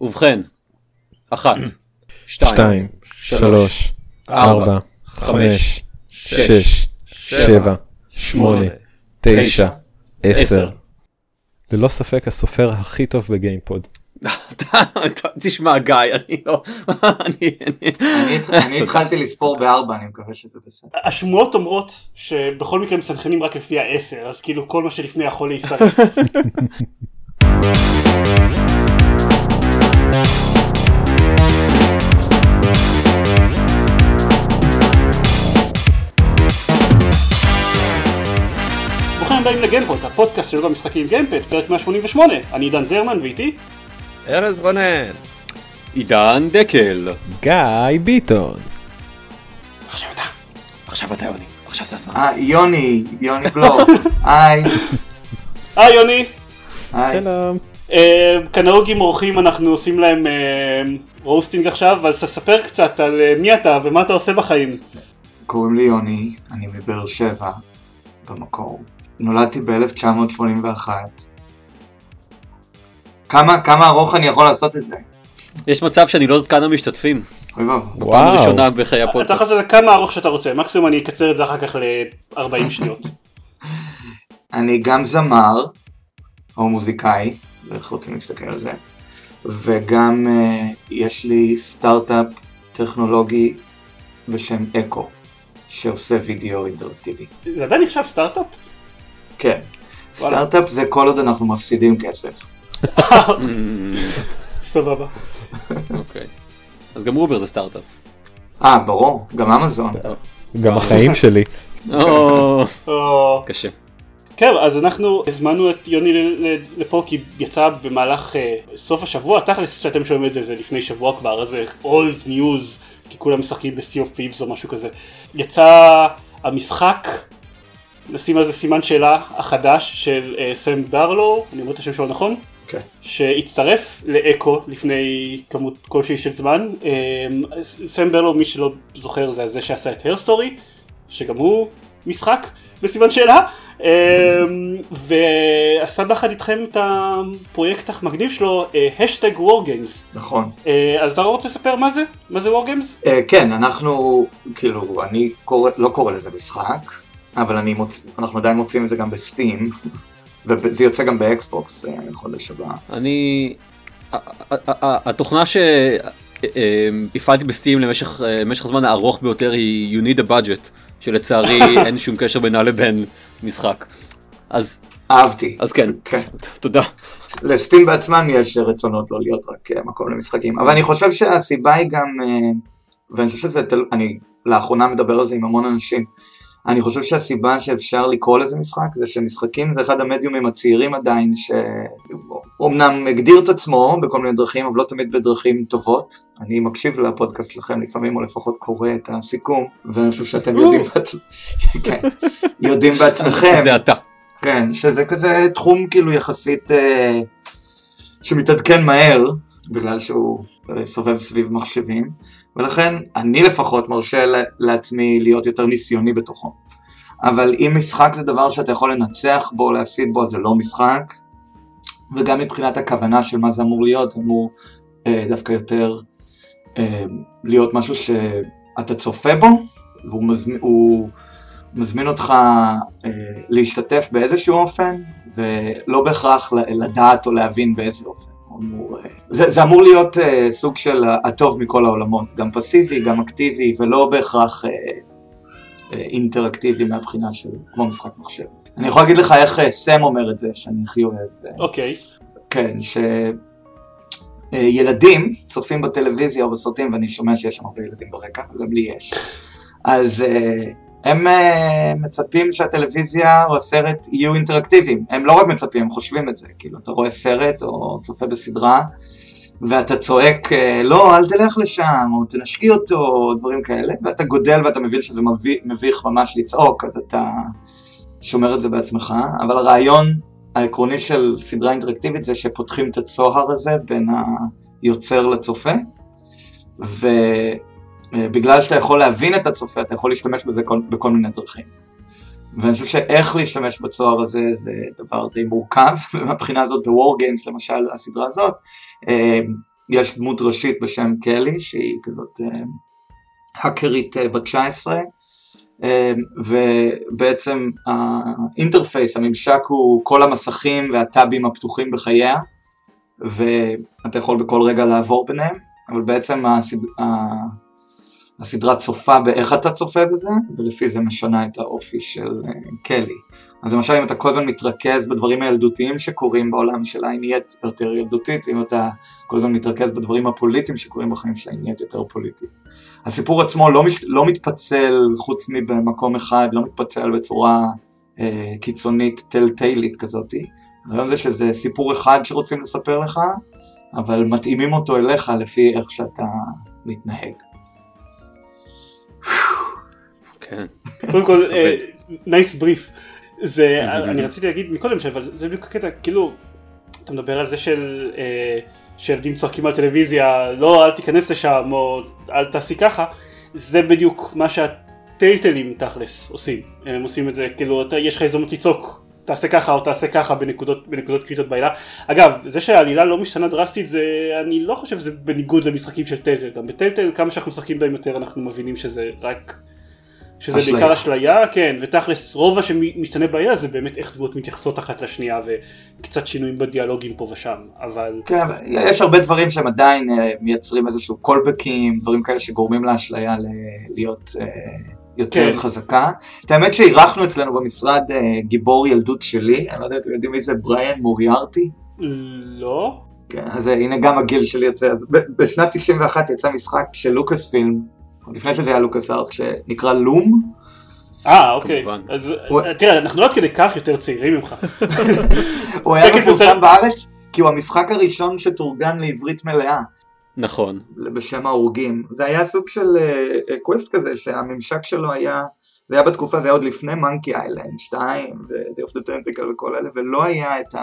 ובכן, אחת, שתיים, שלוש, ארבע, חמש, שש, שבע, שמונה, תשע, עשר. ללא ספק הסופר הכי טוב בגיימפוד. תשמע גיא, אני לא... אני- אני- אני התח- אני התחלתי לספור בארבע, אני מקווה שזה בסדר. השמועות אומרות שבכל מקרה מסנכרנים רק לפי העשר, אז כאילו כל מה שלפני יכול להישרף. ברוכים הבאים לגיימפוד, הפודקאסט של המשחקים גיימפוד, פרק 188, אני עידן זרמן ואיתי ארז רונן. עידן דקל. גיא ביטון. עכשיו אתה. עכשיו אתה יוני, עכשיו זה הזמן. אה, יוני, יוני בלור. היי, היי יוני, היי. שלום. אה, כנהוג עם אורחים אנחנו עושים להם אה, roasting עכשיו, אז תספר קצת על אה, מי אתה ומה אתה עושה בחיים. קוראים לי יוני, אני מבאר שבע, במקור. נולדתי ב-1981. כמה, כמה ארוך אני יכול לעשות את זה? יש מצב שאני לא זקן המשתתפים. אוי ואבוי. פעם. ראשונה בחיי אתה יכול הפודקאסט. לעשות את זה כמה ארוך שאתה רוצה, מקסימום אני אקצר את זה אחר כך ל-40 שניות. אני גם זמר, או מוזיקאי, איך רוצים להסתכל על זה, וגם uh, יש לי סטארט-אפ טכנולוגי בשם אקו, שעושה וידאו אינטראקטיבי. זה עדיין נחשב סטארט-אפ? כן. סטארט-אפ זה כל עוד אנחנו מפסידים כסף. סבבה. אוקיי. אז גם רובר זה סטארט-אפ. אה, ברור, גם אמזון. גם החיים שלי. קשה. כן, אז אנחנו הזמנו את יוני לפה כי יצא במהלך אה, סוף השבוע, תכלס שאתם שומעים את זה, זה לפני שבוע כבר, אז זה old news, כי כולם משחקים ב-Sea of Thieves או משהו כזה. יצא המשחק, נשים על זה סימן שאלה, החדש של אה, סם ברלו, אני אומר את השם שלו נכון? כן. שהצטרף לאקו לפני כמות כלשהי של זמן. אה, סם ברלו, מי שלא זוכר, זה זה שעשה את הרסטורי, שגם הוא משחק בסימן שאלה, אה, ועשה ביחד איתכם את הפרויקט המגניב שלו, השטג WarGames. נכון. אז אתה רוצה לספר מה זה? מה זה WarGames? Uh, כן, אנחנו, כאילו, אני קורא, לא קורא לזה משחק, אבל אני מוצ... אנחנו עדיין מוצאים את זה גם ב-Steam, וזה יוצא גם באקסבוקס חודש הבא. אני... התוכנה שהפעלתי ב-Steam למשך אה, למשך הזמן הארוך ביותר היא You need a budget, שלצערי אין שום קשר בינה לבין משחק. אז אהבתי. אז כן, כן. תודה. לסטים בעצמם יש רצונות לא להיות רק אה, מקום למשחקים, אבל אני חושב שהסיבה היא גם, אה, ואני חושב שזה, אני לאחרונה מדבר על זה עם המון אנשים, אני חושב שהסיבה שאפשר לקרוא לזה משחק זה שמשחקים זה אחד המדיומים הצעירים עדיין שאומנם הגדיר את עצמו בכל מיני דרכים אבל לא תמיד בדרכים טובות. אני מקשיב לפודקאסט שלכם לפעמים או לפחות קורא את הסיכום ואני חושב שאתם יודעים, בעצ... כן, יודעים בעצמכם זה אתה. כן, שזה כזה תחום כאילו יחסית אה, שמתעדכן מהר, בגלל שהוא אה, סובב סביב מחשבים, ולכן אני לפחות מרשה לעצמי להיות יותר ניסיוני בתוכו. אבל אם משחק זה דבר שאתה יכול לנצח בו, להפסיד בו, זה לא משחק, וגם מבחינת הכוונה של מה זה אמור להיות, אמור אה, דווקא יותר אה, להיות משהו שאתה צופה בו, והוא מזמין, הוא מזמין אותך אה, להשתתף באיזשהו אופן, ולא בהכרח לדעת או להבין באיזה אופן. אמור, אה, זה, זה אמור להיות אה, סוג של הטוב מכל העולמות, גם פסיבי, גם אקטיבי, ולא בהכרח אה, אה, אינטראקטיבי מהבחינה של כמו משחק מחשב. אני יכול להגיד לך איך אה, סם אומר את זה, שאני הכי אוהב. אה, אוקיי. כן, שילדים צופים בטלוויזיה או בסרטים, ואני שומע שיש שם הרבה ילדים ברקע, וגם לי יש. אז אה, הם אה, מצפים שהטלוויזיה או הסרט יהיו אינטראקטיביים. הם לא רק מצפים, הם חושבים את זה. כאילו, אתה רואה סרט או צופה בסדרה, ואתה צועק, אה, לא, אל תלך לשם, או תנשקי אותו, או דברים כאלה, ואתה גודל ואתה מבין שזה מביך, ממש לצעוק, אז אתה שומר את זה בעצמך, אבל הרעיון העקרוני של סדרה אינטראקטיבית זה שפותחים את הצוהר הזה בין היוצר לצופה, ובגלל שאתה יכול להבין את הצופה, אתה יכול להשתמש בזה כל, בכל מיני דרכים. ואני חושב שאיך להשתמש בצוהר הזה זה דבר די מורכב, ומהבחינה הזאת ב-War Games למשל, הסדרה הזאת, אה, יש דמות ראשית בשם קלי, שהיא כזאת אה, האקרית אה, בת 19, אה, ובעצם האינטרפייס, הממשק הוא כל המסכים והטאבים הפתוחים בחייה, ואתה יכול בכל רגע לעבור ביניהם, אבל בעצם הסד... הסדרה צופה באיך אתה צופה בזה, ולפי זה משנה את האופי של אה, קלי. אז למשל אם אתה כל הזמן מתרכז בדברים הילדותיים שקורים בעולם שלה, היא נהיית יותר ילדותית, ואם אתה כל הזמן מתרכז בדברים הפוליטיים שקורים בחיים שלה, היא נהיית יותר פוליטית. הסיפור עצמו לא, מש... לא מתפצל חוץ מבמקום אחד, לא מתפצל בצורה אה, קיצונית טלטיילית כזאתי. הרעיון זה שזה סיפור אחד שרוצים לספר לך, אבל מתאימים אותו אליך לפי איך שאתה מתנהג. כן. קודם כל, נייס בריף. זה, אני רציתי להגיד מקודם, אבל זה בדיוק הקטע, כאילו, אתה מדבר על זה של אה, שילדים צועקים על טלוויזיה, לא, אל תיכנס לשם, או אל תעשי ככה, זה בדיוק מה שהטייטלים תכלס עושים. הם עושים את זה, כאילו, אתה, יש לך הזדמנות לצעוק. תעשה ככה או תעשה ככה בנקודות, בנקודות קריטיות בעילה. אגב, זה שהעלילה לא משתנה דרסטית זה, אני לא חושב שזה בניגוד למשחקים של טלטל. גם בטלטל כמה שאנחנו משחקים בהם יותר אנחנו מבינים שזה רק שזה אשליה. בעיקר אשליה, כן, ותכלס רוב שמשתנה בעיה זה באמת איך דמות מתייחסות אחת לשנייה וקצת שינויים בדיאלוגים פה ושם, אבל... כן, יש הרבה דברים שהם עדיין אה, מייצרים איזשהו קולבקים, דברים כאלה שגורמים לאשליה להיות אה, יותר כן. חזקה. את האמת שאירחנו אצלנו במשרד אה, גיבור ילדות שלי, אני לא יודע אם אתם יודעים מי זה בריאן מוריארטי. לא? כן, אז אה, הנה גם הגיל שלי יוצא. אז בשנת 91 יצא משחק של לוקאס פילם, עוד לפני שזה היה LucasArts, שנקרא Loom. אה, אוקיי. כמובן. אז הוא- תראה, אנחנו לא עד כדי כך יותר צעירים ממך. הוא היה מפורסם בארץ, כי הוא המשחק הראשון שתורגם לעברית מלאה. נכון. בשם ההורגים. זה היה סוג של קווסט כזה שהממשק שלו היה, זה היה בתקופה, זה היה עוד לפני Monkey Island 2 ו-Day of the Tentacle וכל אלה, ולא היה את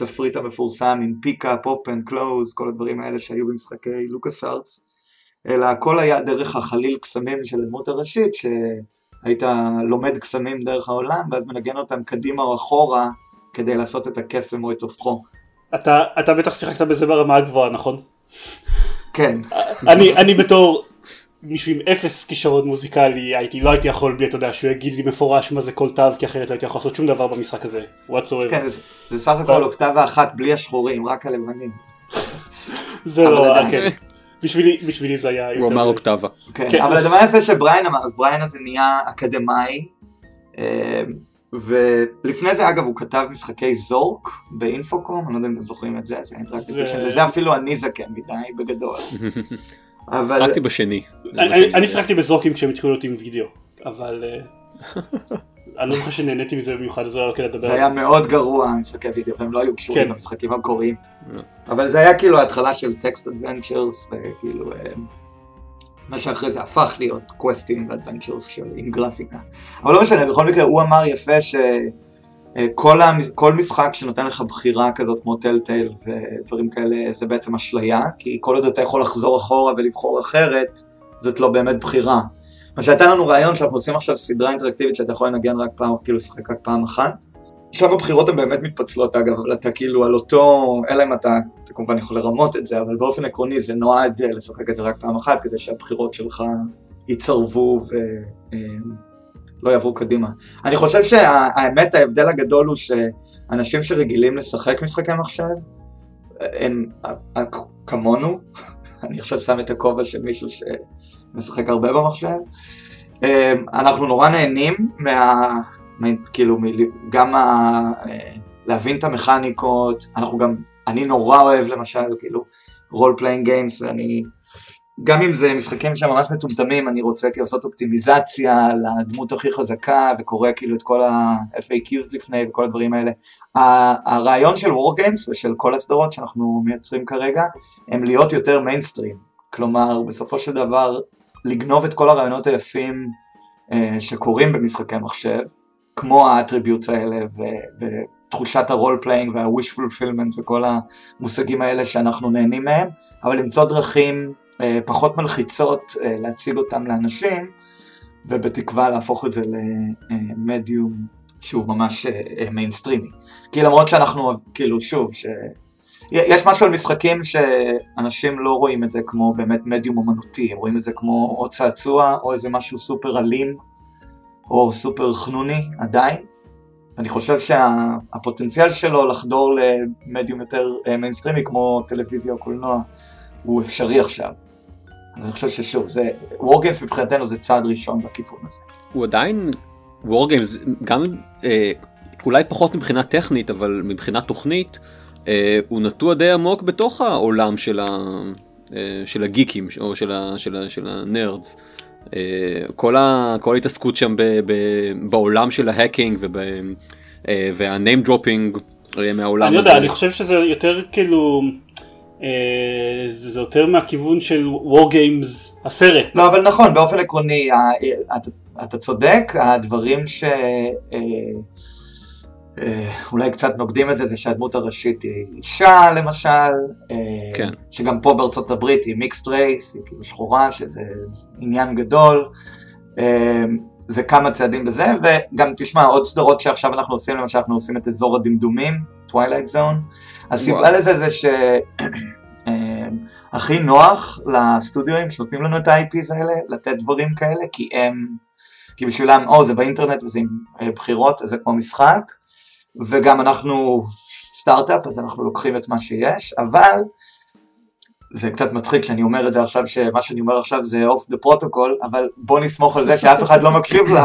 התפריט המפורסם עם pick up, open, close, כל הדברים האלה שהיו במשחקי LucasArts, אלא הכל היה דרך החליל קסמים של הדמות הראשית, שהיית לומד קסמים דרך העולם, ואז מנגן אותם קדימה או אחורה, כדי לעשות את הקסם או את הופכו. אתה אתה בטח שיחקת בזה ברמה הגבוהה, נכון? כן, אני אני בתור מישהו עם אפס כישרון מוזיקלי הייתי לא הייתי יכול בלי אתה יודע שהוא יגיד לי מפורש מה זה כל תו כי אחרת לא הייתי יכול לעשות שום דבר במשחק הזה. whatsoever. כן, זה, זה סך הכל אוקטבה אחת בלי השחורים, רק הלבנים. זה לא, עדיין. כן. בשבילי בשבילי זה היה הוא אמר אוקטבה. כן, כן. אבל הדבר היפה שבריין אמר, אז בריין הזה נהיה אקדמאי, אה, ולפני זה אגב הוא כתב משחקי זורק באינפוקום, אני לא יודע אם אתם זוכרים את זה, זה זה- וזה אפילו אני זקן מדי בגדול. אבל שיחקתי בשני. זה אני-. שיחקתי בזורקים כשהם התחילו להיות עם וידאו אבל אה, אני לא זוכר שנהניתי מזה במיוחד אז לא כדי לדבר זה היה מאוד גרוע המשחקי וידאו, הם לא היו קשורים כן. למשחקים המקוריים. לא. אבל זה היה כאילו ההתחלה של text adventures, וכאילו אה, מה שאחרי זה הפך להיות קווסטים ו-adventures עם גרפיקה. אבל לא משנה, בכל מקרה הוא אמר יפה שכל כל משחק שנותן לך בחירה כזאת כמו Telltale ודברים כאלה זה בעצם אשליה, כי כל עוד אתה יכול לחזור אחורה ולבחור אחרת, זאת לא באמת בחירה. מה שהייתה לנו רעיון שאנחנו עושים עכשיו סדרה אינטראקטיבית שאתה יכול לנגן רק פעם, כאילו לשחק רק פעם אחת. שם הבחירות הן באמת מתפצלות אגב, אבל אתה כאילו על אותו, אלא אם אתה, אתה כמובן יכול לרמות את זה, אבל באופן עקרוני זה נועד אה, לשחק את זה רק פעם אחת, כדי שהבחירות שלך יצרבו ולא יעברו קדימה. אני חושב שהאמת, ההבדל הגדול הוא שאנשים שרגילים לשחק משחקי מחשב, הם אה, כמונו, אני עכשיו שם את הכובע של מישהו שמשחק הרבה במחשב, אה, אנחנו נורא נהנים מה... כאילו גם ה... אה, להבין את המכניקות, אנחנו גם, אני נורא אוהב למשל כאילו role playing games ואני, גם אם זה משחקים שממש מטומטמים, אני רוצה כאילו לעשות אופטימיזציה לדמות הכי חזקה וקורא כאילו את כל ה-FAQs לפני וכל הדברים האלה. הרעיון של WarGames ושל כל הסדרות שאנחנו מייצרים כרגע, הם להיות יותר מיינסטרים, כלומר בסופו של דבר לגנוב את כל הרעיונות היפים אה, שקורים במשחקי מחשב, כמו ה-attributes האלה ו- ותחושת ה-role playing וה-wish fulfillment וכל המושגים האלה שאנחנו נהנים מהם, אבל למצוא דרכים אה, פחות מלחיצות אה, להציג אותם לאנשים, ובתקווה להפוך את זה למדיום שהוא ממש אה, אה, מיינסטרימי. כי למרות שאנחנו, כאילו, שוב, ש... יש משהו על משחקים שאנשים לא רואים את זה כמו באמת מדיום אומנותי, הם רואים את זה כמו או צעצוע או איזה משהו סופר אלים או סופר חנוני עדיין. אני חושב שהפוטנציאל שלו לחדור למדיום יותר אה, מיינסטרימי כמו טלוויזיה או קולנוע הוא אפשרי עכשיו. אז אני חושב ששוב, זה, WarGames מבחינתנו זה צעד ראשון בכיוון הזה. הוא עדיין, WarGames, גם אה, אולי פחות מבחינה טכנית, אבל מבחינה תוכנית, אה, הוא נטוע די עמוק בתוך העולם של, ה, אה, של הגיקים, או של, ה, של, של הנרדס. אה, כל, ה, כל ההתעסקות שם ב, ב, בעולם של ההאקינג וב, אה, והניים דרופינג אה, מהעולם אני הזה. יודע, אני חושב שזה יותר כאילו, אה, זה זה יותר מהכיוון של War Games הסרט. לא, אבל נכון, באופן עקרוני, ה- אתה, אתה צודק, הדברים ש... אה, אולי קצת נוגדים את זה, זה שהדמות הראשית היא אישה למשל, אה, כן. שגם פה בארצות הברית היא mixed race, היא כאילו שחורה, שזה עניין גדול. אה, זה כמה צעדים בזה, וגם תשמע, עוד סדרות שעכשיו אנחנו עושים, למשל אנחנו עושים את אזור הדמדומים, Twilight Zone. הסיבה. לזה זה ש... אה, הכי נוח לסטודיואים שנותנים לנו את ה-IPs האלה, לתת דברים כאלה, כי הם, כי בשבילם, או זה באינטרנט וזה עם אה, בחירות, אז זה כמו משחק, וגם אנחנו סטארט-אפ, אז אנחנו לוקחים את מה שיש, אבל זה קצת מצחיק שאני אומר את זה עכשיו, שמה שאני אומר עכשיו זה off the פרוטוקול, אבל בוא נסמוך על זה שאף אחד לא מקשיב ל-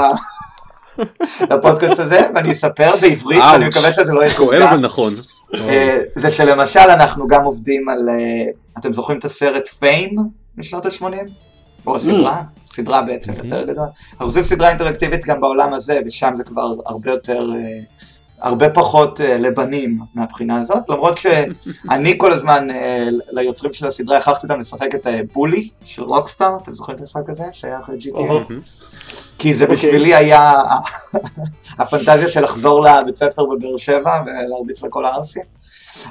לפודקאסט הזה, ואני אספר בעברית, ואני. מקווה שזה לא יהיה כואב אבל נכון. אה, זה שלמשל אנחנו גם עובדים על, אה, אתם זוכרים את הסרט פיים משנות ה-80? או הסדרה? סדרה בעצם יותר גדול. אנחנו עושים סדרה אינטראקטיבית גם בעולם הזה, ושם זה כבר הרבה יותר, אה, הרבה פחות אה, לבנים מהבחינה הזאת, למרות שאני כל הזמן אה, ליוצרים של הסדרה הכרחתי אותם לשחק את הבולי של רוקסטאר, אתם זוכרים את המשחק הזה? שייך ל-GTA? אוהו. כי זה אוקיי. בשבילי היה הפנטזיה של לחזור לבית ספר בבאר שבע ולהרביץ לכל הערסים.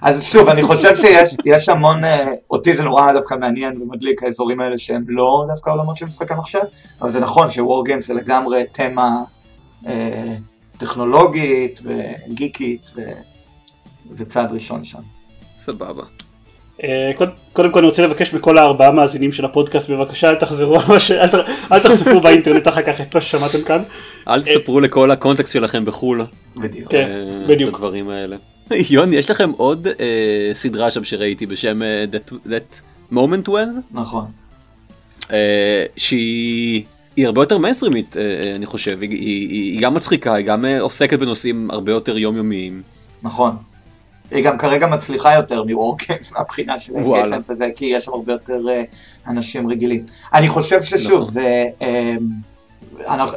אז שוב, אני חושב שיש יש המון, אה, אותי זה נורא דווקא מעניין ומדליק האזורים האלה שהם לא דווקא עולמות של משחקי מחשב, אבל זה נכון שוור גיימס זה לגמרי תמה אה, טכנולוגית וגיקית, וזה צעד ראשון שם. סבבה. אה, קוד- קודם כל אני רוצה לבקש מכל הארבעה מאזינים של הפודקאסט בבקשה אל תחזרו על מה ש... אל ת- אל תחשפו באינטרנט אחר כך את מה ששמעתם כאן. אל תספרו לכל הקונטקסט שלכם בחו"ל. בדיוק. כן, אה, בדיוק. את הדברים האלה. יוני, יש לכם עוד אה, סדרה שם שראיתי בשם אה, That- That Moment When, נכון. אה, שהיא היא הרבה יותר מיינסטרימית, אה, אה, אני חושב, היא, היא, היא, גם מצחיקה, היא גם אה, עוסקת בנושאים הרבה יותר יומיומיים. נכון. היא גם כרגע מצליחה יותר מוורקאנס מהבחינה של וואלה. ה-engagement וזה, כי יש שם הרבה יותר אנשים רגילים. אני חושב ששוב, נכון. זה... אנחנו,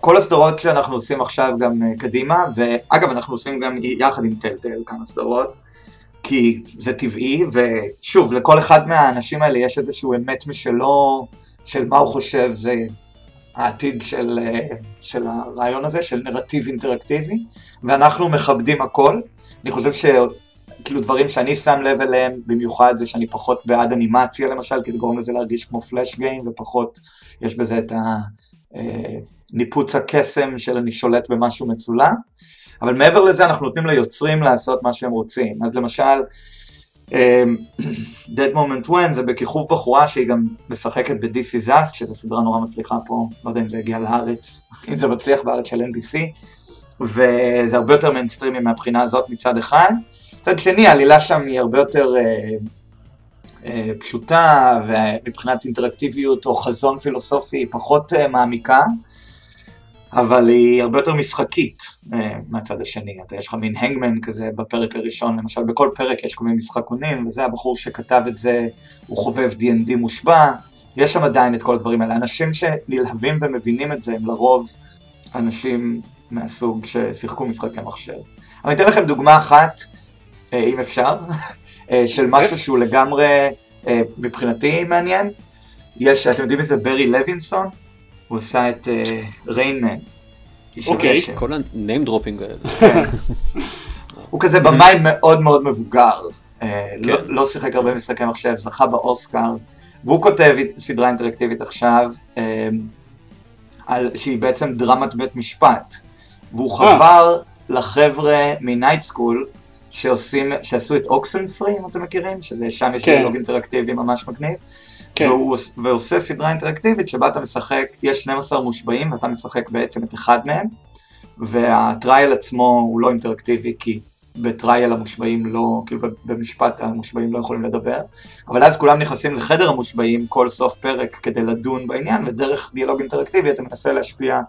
כל הסדרות שאנחנו עושים עכשיו גם קדימה, ואגב, אנחנו עושים גם יחד עם טלטל כמה סדרות, כי זה טבעי, ושוב, לכל אחד מהאנשים האלה יש איזשהו אמת משלו, של מה הוא חושב זה העתיד של, אה, של הרעיון הזה, של נרטיב אינטראקטיבי, ואנחנו מכבדים הכל. אני חושב שכאילו דברים שאני שם לב אליהם במיוחד זה שאני פחות בעד אנימציה למשל, כי זה גורם לזה להרגיש כמו פלאש גיים, ופחות יש בזה את הניפוץ הקסם של אני שולט במשהו מצולם. אבל מעבר לזה אנחנו נותנים ליוצרים לעשות מה שהם רוצים. אז למשל, That Moment When זה בכיכוב בחורה שהיא גם משחקת ב-This Is Us, שזו סדרה נורא מצליחה פה, לא יודע אם זה הגיע לארץ, אם זה מצליח בארץ של NBC, וזה הרבה יותר מיינסטרימי מהבחינה הזאת מצד אחד. מצד שני, העלילה שם היא הרבה יותר אה, אה, פשוטה, ומבחינת אינטראקטיביות או חזון פילוסופי היא פחות אה, מעמיקה, אבל היא הרבה יותר משחקית אה, מהצד השני. אתה יש לך מין הנגמן כזה בפרק הראשון, למשל בכל פרק יש כל מיני משחקונים, וזה הבחור שכתב את זה, הוא חובב D&D מושבע, יש שם עדיין את כל הדברים האלה. אנשים שנלהבים ומבינים את זה הם לרוב אנשים מהסוג ששיחקו משחקי מחשב. אני אתן לכם דוגמה אחת, אה, אם אפשר, אה, של משהו שהוא לגמרי מבחינתי מעניין. יש, אתם יודעים מי זה ברי לוינסון? הוא עשה את ריינמן. אוקיי. כל ה-name dropping האלה. הוא כזה במאי מאוד מאוד מבוגר. אה, לא- כן. לא שיחק הרבה משחקי מחשב, זכה באוסקר, והוא כותב סדרה אינטראקטיבית עכשיו, אה, שהיא בעצם דרמת בית משפט. והוא אה. חבר לחבר'ה מ Night School, שעושים, שעשו את Oxenfree, אם אתם מכירים, שזה שם יש כן. דיאלוג אינטראקטיבי ממש מגניב. כן. והוא עוש- ועושה סדרה אינטראקטיבית שבה אתה משחק, יש 12 מושבעים ואתה משחק בעצם את אחד מהם, וה trial עצמו הוא לא אינטראקטיבי כי ב trial המושבעים לא, כאילו במשפט המושבעים לא יכולים לדבר, אבל אז כולם נכנסים לחדר המושבעים כל סוף פרק כדי לדון בעניין, ודרך דיאלוג אינטראקטיבי אתה מנסה להשפיע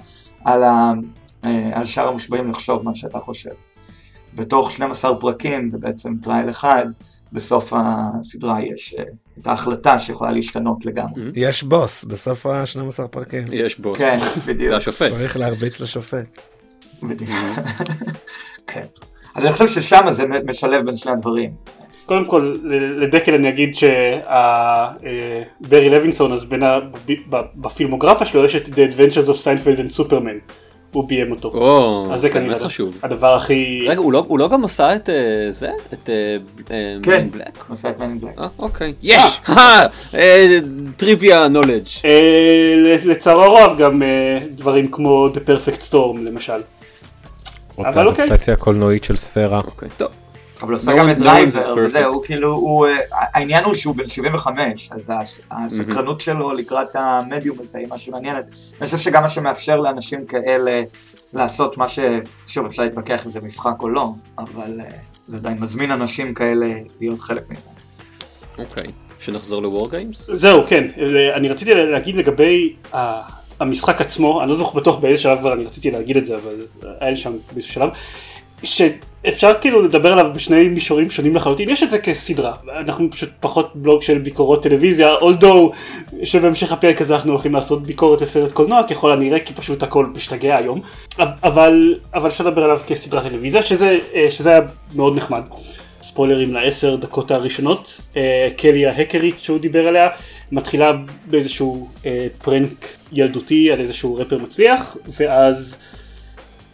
על, ה, אה, על שאר המושבעים לחשוב מה שאתה חושב. ותוך 12 פרקים, זה בעצם trial אחד, בסוף הסדרה יש אה, את ההחלטה שיכולה להשתנות לגמרי. יש בוס בסוף ה-12 פרקים. יש בוס. כן, זה בדיוק. השופט. צריך להרביץ לשופט. בדיוק. כן. אז אני חושב ששם זה משלב בין שני הדברים. קודם כל ל- לדקל אני אגיד שברי לוינסון אז בין ה- ב- ב- בפילמוגרפיה שלו יש את The Adventures of Seinfeld and Superman. הוא ביים אותו. או, אז זה זה כנראה באמת חשוב. הדבר הכי... רגע, הוא לא- הוא לא גם עשה את אה, זה? את כן. בלק? הוא עושה את in Black. אה, אוקיי. יש! אה, טריוויה נולדג'. לצערו הרב גם אה, דברים כמו The Perfect Storm למשל. אותה אוקיי. אדפטציה קולנועית של ספירה. אוקיי, טוב. אבל הוא עושה גם את דרייבר. וזהו, הוא כאילו, הוא, אה, העניין הוא שהוא בן 75, אז הס- הסקרנות שלו לקראת המדיום הזה היא משהו מעניינת. אני חושב שגם מה שמאפשר לאנשים כאלה לעשות מה ש... שוב, אפשר להתווכח אם זה משחק או לא, אבל אה, זה עדיין מזמין אנשים כאלה להיות חלק מזה. אוקיי. שנחזור לוור גיימס? זהו כן אה, אני רציתי להגיד לגבי המשחק עצמו אני לא זוכר בטוח באיזה שלב אני רציתי להגיד את זה אבל היה לי שם באיזה שלב. שאפשר כאילו לדבר עליו בשני מישורים שונים לחלוטין? יש את זה כסדרה. אנחנו פשוט פחות בלוג של ביקורות טלוויזיה אולדו שבהמשך הפרק הזה אנחנו הולכים לעשות ביקורת לסרט קולנוע ככל הנראה כי פשוט הכל משתגע היום. אבל אבל אפשר לדבר עליו כסדרת טלוויזיה שזה אה, שזה היה מאוד נחמד. ספוילרים לעשר דקות הראשונות, אה, קלי ההאקרית שהוא דיבר עליה, מתחילה באיזשהו אה, prank ילדותי על איזשהו ראפר מצליח, ואז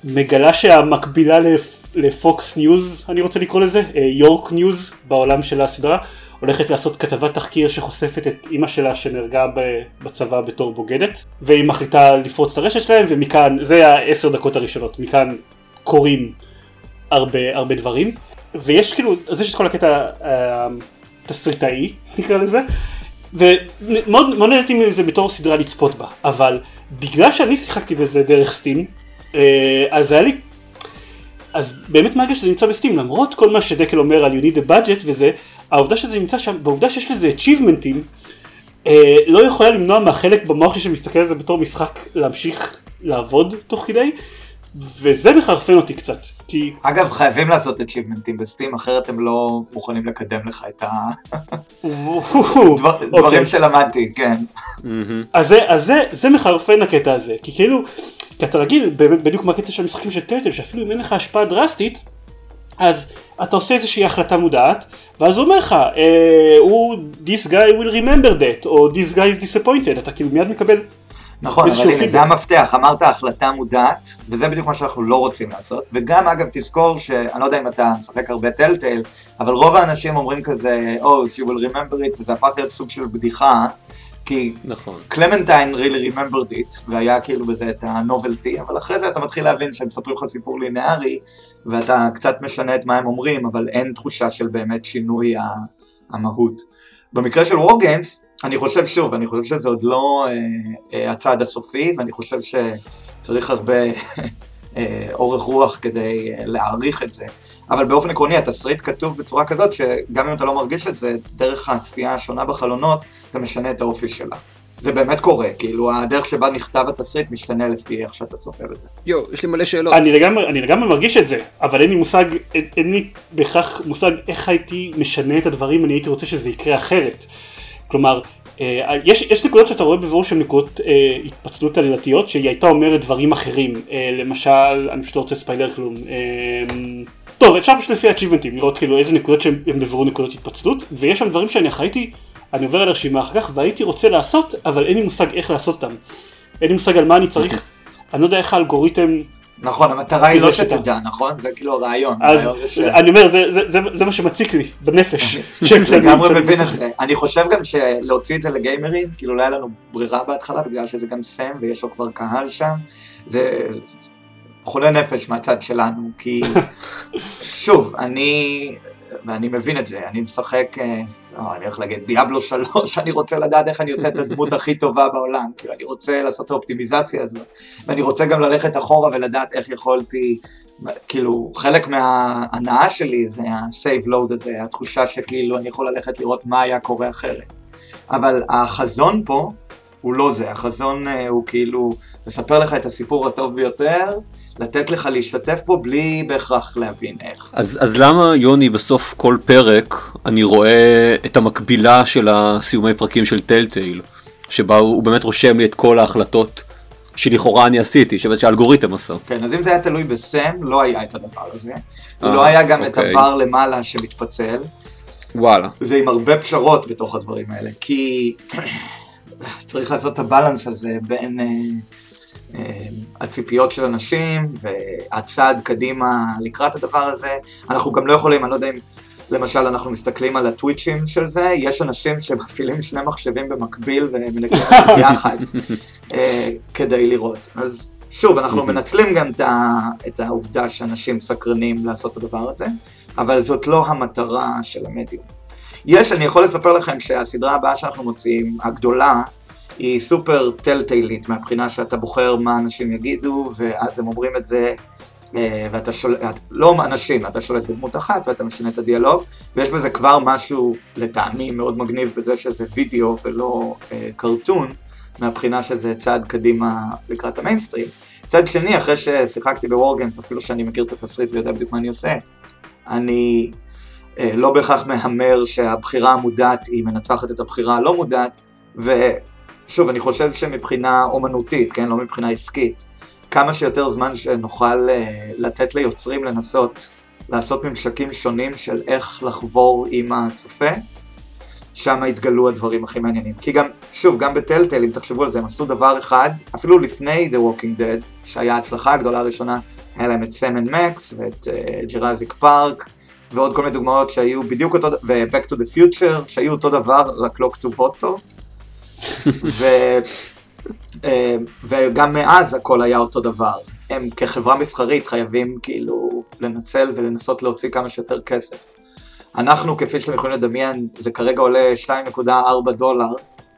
מגלה שהמקבילה לפ- לפוקס ניוז, אני רוצה לקרוא לזה, אה, יורק ניוז בעולם של הסדרה, הולכת לעשות כתבת תחקיר שחושפת את אימא שלה שנהרגה בצבא בתור בוגדת, והיא מחליטה לפרוץ את הרשת שלהם, ומכאן, זה העשר דקות הראשונות, מכאן קורים הרבה הרבה דברים. ויש כאילו, אז יש את כל הקטע התסריטאי, נקרא לזה, ומאוד מאוד נהניתי מזה בתור סדרה לצפות בה, אבל בגלל שאני שיחקתי בזה דרך סטים, אה, אז היה לי, אז באמת מהרגע שזה נמצא בסטים, למרות כל מה שדקל אומר על you need a budget וזה, העובדה שזה נמצא שם, והעובדה שיש לזה achievementים, אה, לא יכולה למנוע מהחלק במוח שלי שמסתכל על זה בתור משחק להמשיך לעבוד תוך כדי, וזה מחרפן אותי קצת, כי אגב, חייבים לעשות achievementים בסטים, אחרת הם לא מוכנים לקדם לך את הדברים אוקיי. שלמדתי, כן. אז זה, אז זה, זה מחרפן הקטע הזה, כי כאילו, כי אתה רגיל, בדיוק מהקטע של המשחקים של טלטל, שאפילו אם אין לך השפעה דרסטית, אז אתה עושה איזושהי החלטה מודעת, ואז הוא אומר לך, אה, הוא, this guy will remember that, או this guy is disappointed, אתה כאילו מיד מקבל, נכון, אבל הנה, זה. המפתח, אמרת החלטה מודעת, וזה בדיוק מה שאנחנו לא רוצים לעשות, וגם אגב תזכור שאני לא יודע אם אתה משחק הרבה טלטל, אבל רוב האנשים אומרים כזה, oh, she will remember it, וזה הפך להיות סוג של בדיחה, כי נכון. קלמנטיין really remembered it, והיה כאילו בזה את הנובלטי, אבל אחרי זה אתה מתחיל להבין שהם מספרים לך סיפור לינארי, ואתה קצת משנה את מה הם אומרים, אבל אין תחושה של באמת שינוי המהות. במקרה של Games, אני חושב שוב, אני חושב שזה עוד לא אה, אה, הצעד הסופי, ואני חושב שצריך הרבה אה, אורך רוח כדי אה, להעריך את זה. אבל באופן עקרוני התסריט כתוב בצורה כזאת שגם אם אתה לא מרגיש את זה, דרך הצפייה השונה בחלונות, אתה משנה את האופי שלה. זה באמת קורה, כאילו הדרך שבה נכתב התסריט משתנה לפי איך שאתה צופה בזה. יואו, יש לי מלא שאלות. אני לגמרי, אני לגמרי מרגיש את זה, אבל אין לי מושג, אין, אין לי בהכרח מושג איך הייתי משנה את הדברים, אני הייתי רוצה שזה יקרה אחרת. כלומר, אה, יש, יש נקודות שאתה רואה בבירור שהן נקודות אה, התפצלות עלילתיות, שהיא הייתה אומרת דברים אחרים, אה, למשל, אני פשוט לא רוצה ספיילר כלום. אה, טוב, אפשר פשוט לפי ה-achievementים לראות כאילו איזה נקודות שהן הן בבירור נקודות התפצלות, ויש שם דברים שאני הייתי, אני עובר על הרשימה אחר כך, והייתי רוצה לעשות, אבל אין לי מושג איך לעשות אותם. אין לי מושג על מה אני צריך, אני לא יודע איך האלגוריתם נכון, המטרה היא לא שיטה. שתדע, נכון? זה כאילו הרעיון. אז אני אומר, זה, מה שמציק לי בנפש. לגמרי מבין את זה. אני חושב גם שלהוציא את זה לגיימרים, כאילו לא היה לנו ברירה בהתחלה, בגלל שזה גם סם ויש לו כבר קהל שם. זה חולה נפש מהצד שלנו, כי שוב, אני, ואני מבין את זה, אני משחק, אה, לא, אני הולך להגיד דיאבלו 3, אני רוצה לדעת איך אני עושה את הדמות הכי טובה בעולם, כאילו אני רוצה לעשות את האופטימיזציה הזאת, ואני רוצה גם ללכת אחורה ולדעת איך יכולתי, כאילו חלק מההנאה שלי זה ה-save load הזה, התחושה שכאילו אני יכול ללכת לראות מה היה קורה אחרת. אבל החזון פה הוא לא זה, החזון אה, הוא כאילו לספר לך את הסיפור הטוב ביותר, לתת לך להשתתף בו בלי בהכרח להבין איך. אז, אז למה יוני בסוף כל פרק אני רואה את המקבילה של הסיומי פרקים של טלטייל, שבה הוא, הוא באמת רושם לי את כל ההחלטות שלכאורה אני עשיתי, שהאלגוריתם עשה. כן, אז אם זה היה תלוי בסם, לא היה את הדבר הזה. אה, לא היה גם את אוקיי. הבר למעלה שמתפצל. וואלה. זה עם הרבה פשרות בתוך הדברים האלה, כי צריך לעשות את הבלנס הזה בין אה, הציפיות של אנשים והצעד קדימה לקראת הדבר הזה. אנחנו גם לא יכולים, אני לא יודע אם למשל אנחנו מסתכלים על הטוויצ'ים של זה, יש אנשים שמפעילים שני מחשבים במקביל ומנגנים יחד אה, כדי לראות. אז שוב, אנחנו מנצלים גם את העובדה שאנשים סקרנים לעשות את הדבר הזה, אבל זאת לא המטרה של המדיום. יש, אני יכול לספר לכם שהסדרה הבאה שאנחנו מוציאים, הגדולה, היא סופר טלטיילית מהבחינה שאתה בוחר מה אנשים יגידו, ואז הם אומרים את זה, אה, ואתה שולט, לא אנשים, אתה שולט בדמות אחת ואתה משנה את הדיאלוג, ויש בזה כבר משהו לטעמי מאוד מגניב בזה שזה וידאו ולא אה, קרטון, מהבחינה שזה צעד קדימה לקראת המיינסטרים. מצד שני, אחרי ששיחקתי בורגיימס, אפילו שאני מכיר את התסריט ויודע בדיוק מה אני עושה, אני אה, לא בהכרח מהמר שהבחירה המודעת היא מנצחת את הבחירה הלא מודעת, ושוב, אני חושב שמבחינה אומנותית, כן, לא מבחינה עסקית, כמה שיותר זמן שנוכל אה, לתת ליוצרים לנסות לעשות ממשקים שונים של איך לחבור עם הצופה, שם התגלו הדברים הכי מעניינים. כי גם, שוב, גם בטלטל, אם תחשבו על זה, הם עשו דבר אחד, אפילו לפני The Walking Dead, שהיה ההצלחה הגדולה הראשונה, היה להם את סמן מקס ואת ג'רזיק פארק, ועוד כל מיני דוגמאות שהיו בדיוק אותו, ו-Back to the Future, שהיו אותו דבר, רק לא כתובות טוב. ו... אה, וגם מאז הכל היה אותו דבר. הם כחברה מסחרית חייבים כאילו לנצל ולנסות להוציא כמה שיותר כסף. אנחנו, כפי שאתם יכולים לדמיין, זה כרגע עולה 2.4 דולר,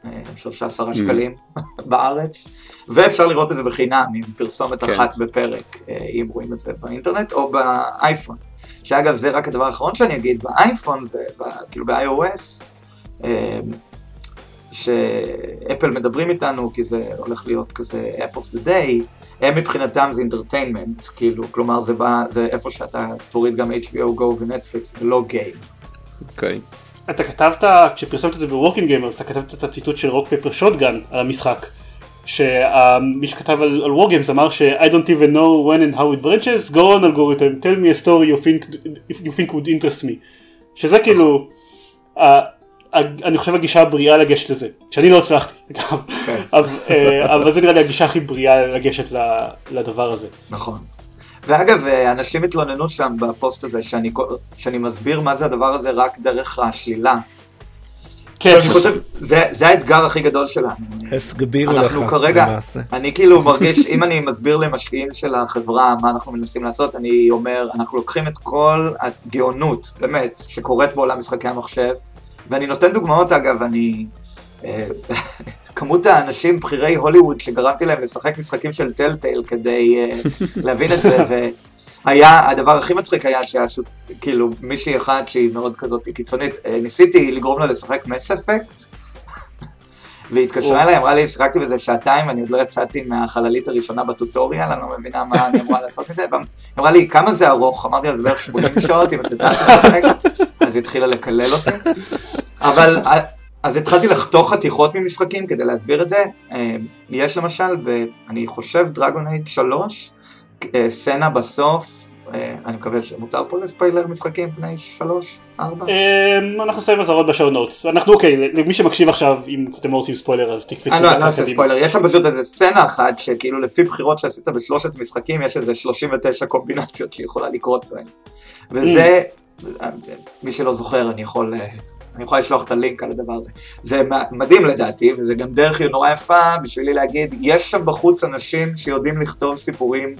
אה, שלושה עשרה שקלים בארץ, ואפשר לראות את זה בחינם עם פרסומת כן. אחת בפרק, אה, אם רואים את זה באינטרנט או באייפון. שאגב, זה רק הדבר האחרון שאני אגיד, באייפון, כאילו ב-iOS, אה, שאפל מדברים איתנו, כי זה הולך להיות כזה app of the day, הם מבחינתם זה אינטרטיינמנט, כאילו, כלומר זה בא, זה איפה שאתה תוריד גם HBO Go ונטפליקס, ולא גיים. אוקיי. אתה כתבת, כשפרסמת את זה בווקינג גיימר, אז אתה כתבת את הציטוט של רוק פפר שוטגן על המשחק. שמי שכתב על, על ווגיימס אמר ש- I don't even know when and how it branches, go on algorithm, tell me a story you think, if you think would interest me. שזה כאילו, ה- אני חושב הגישה הבריאה לגשת לזה, שאני לא הצלחתי, אגב, כן. אבל, אה, אבל זה נראה לי הגישה הכי בריאה לגשת לדבר הזה. נכון. ואגב, אה, אנשים התלוננו שם בפוסט הזה שאני, שאני מסביר מה זה הדבר הזה רק דרך השלילה. כן, אני חושב, זה, זה האתגר הכי גדול שלנו. הסגבירו לך, אנחנו כרגע, למעשה. אני כאילו מרגיש, אם אני מסביר למשקיעים של החברה מה אנחנו מנסים לעשות, אני אומר, אנחנו לוקחים את כל הגאונות, באמת, שקורית בעולם משחקי המחשב, ואני נותן דוגמאות אגב, אני... אה, כמות האנשים בכירי הוליווד שגרמתי להם לשחק משחקים של טלטייל כדי אה, להבין את זה, והיה, הדבר הכי מצחיק היה שהיה כאילו מישהי אחת שהיא מאוד כזאת קיצונית, אה, ניסיתי לגרום לה לשחק מס אפקט, והיא התקשרה אליי, אמרה לי, שיחקתי בזה שעתיים, אני עוד לא יצאתי מהחללית הראשונה בטוטוריאל, אני לא מבינה מה אני אמורה לעשות מזה. היא אמרה לי, כמה זה ארוך? אמרתי לה, זה בערך 80 שעות, אם את יודעת לשחק. אז היא התחילה לקלל אותי. אבל, אז התחלתי לחתוך חתיכות ממשחקים כדי להסביר את זה. אה, יש למשל, אני חושב דרגון אייד 3, אה, סצנה בסוף, אה, אני מקווה שמותר פה לספיילר משחקים בני 3, 4. אמ, אנחנו נסיים אזהרות בשואו נוטס. אנחנו אוקיי, למי שמקשיב עכשיו, אם אתם לא רוצים ספוילר אז תקפצו. אני לא, אני לא אעשה קדימה. ספוילר, יש שם פשוט איזה סצנה אחת שכאילו לפי בחירות שעשית בשלושת משחקים יש איזה 39 קומבינציות שיכולה לקרות בהן. וזה, מי שלא זוכר אני יכול, אה, אני יכול לשלוח את הלינק על הדבר הזה. זה מדהים לדעתי וזה גם דרך נורא יפה בשבילי להגיד, יש שם בחוץ אנשים שיודעים לכתוב סיפורים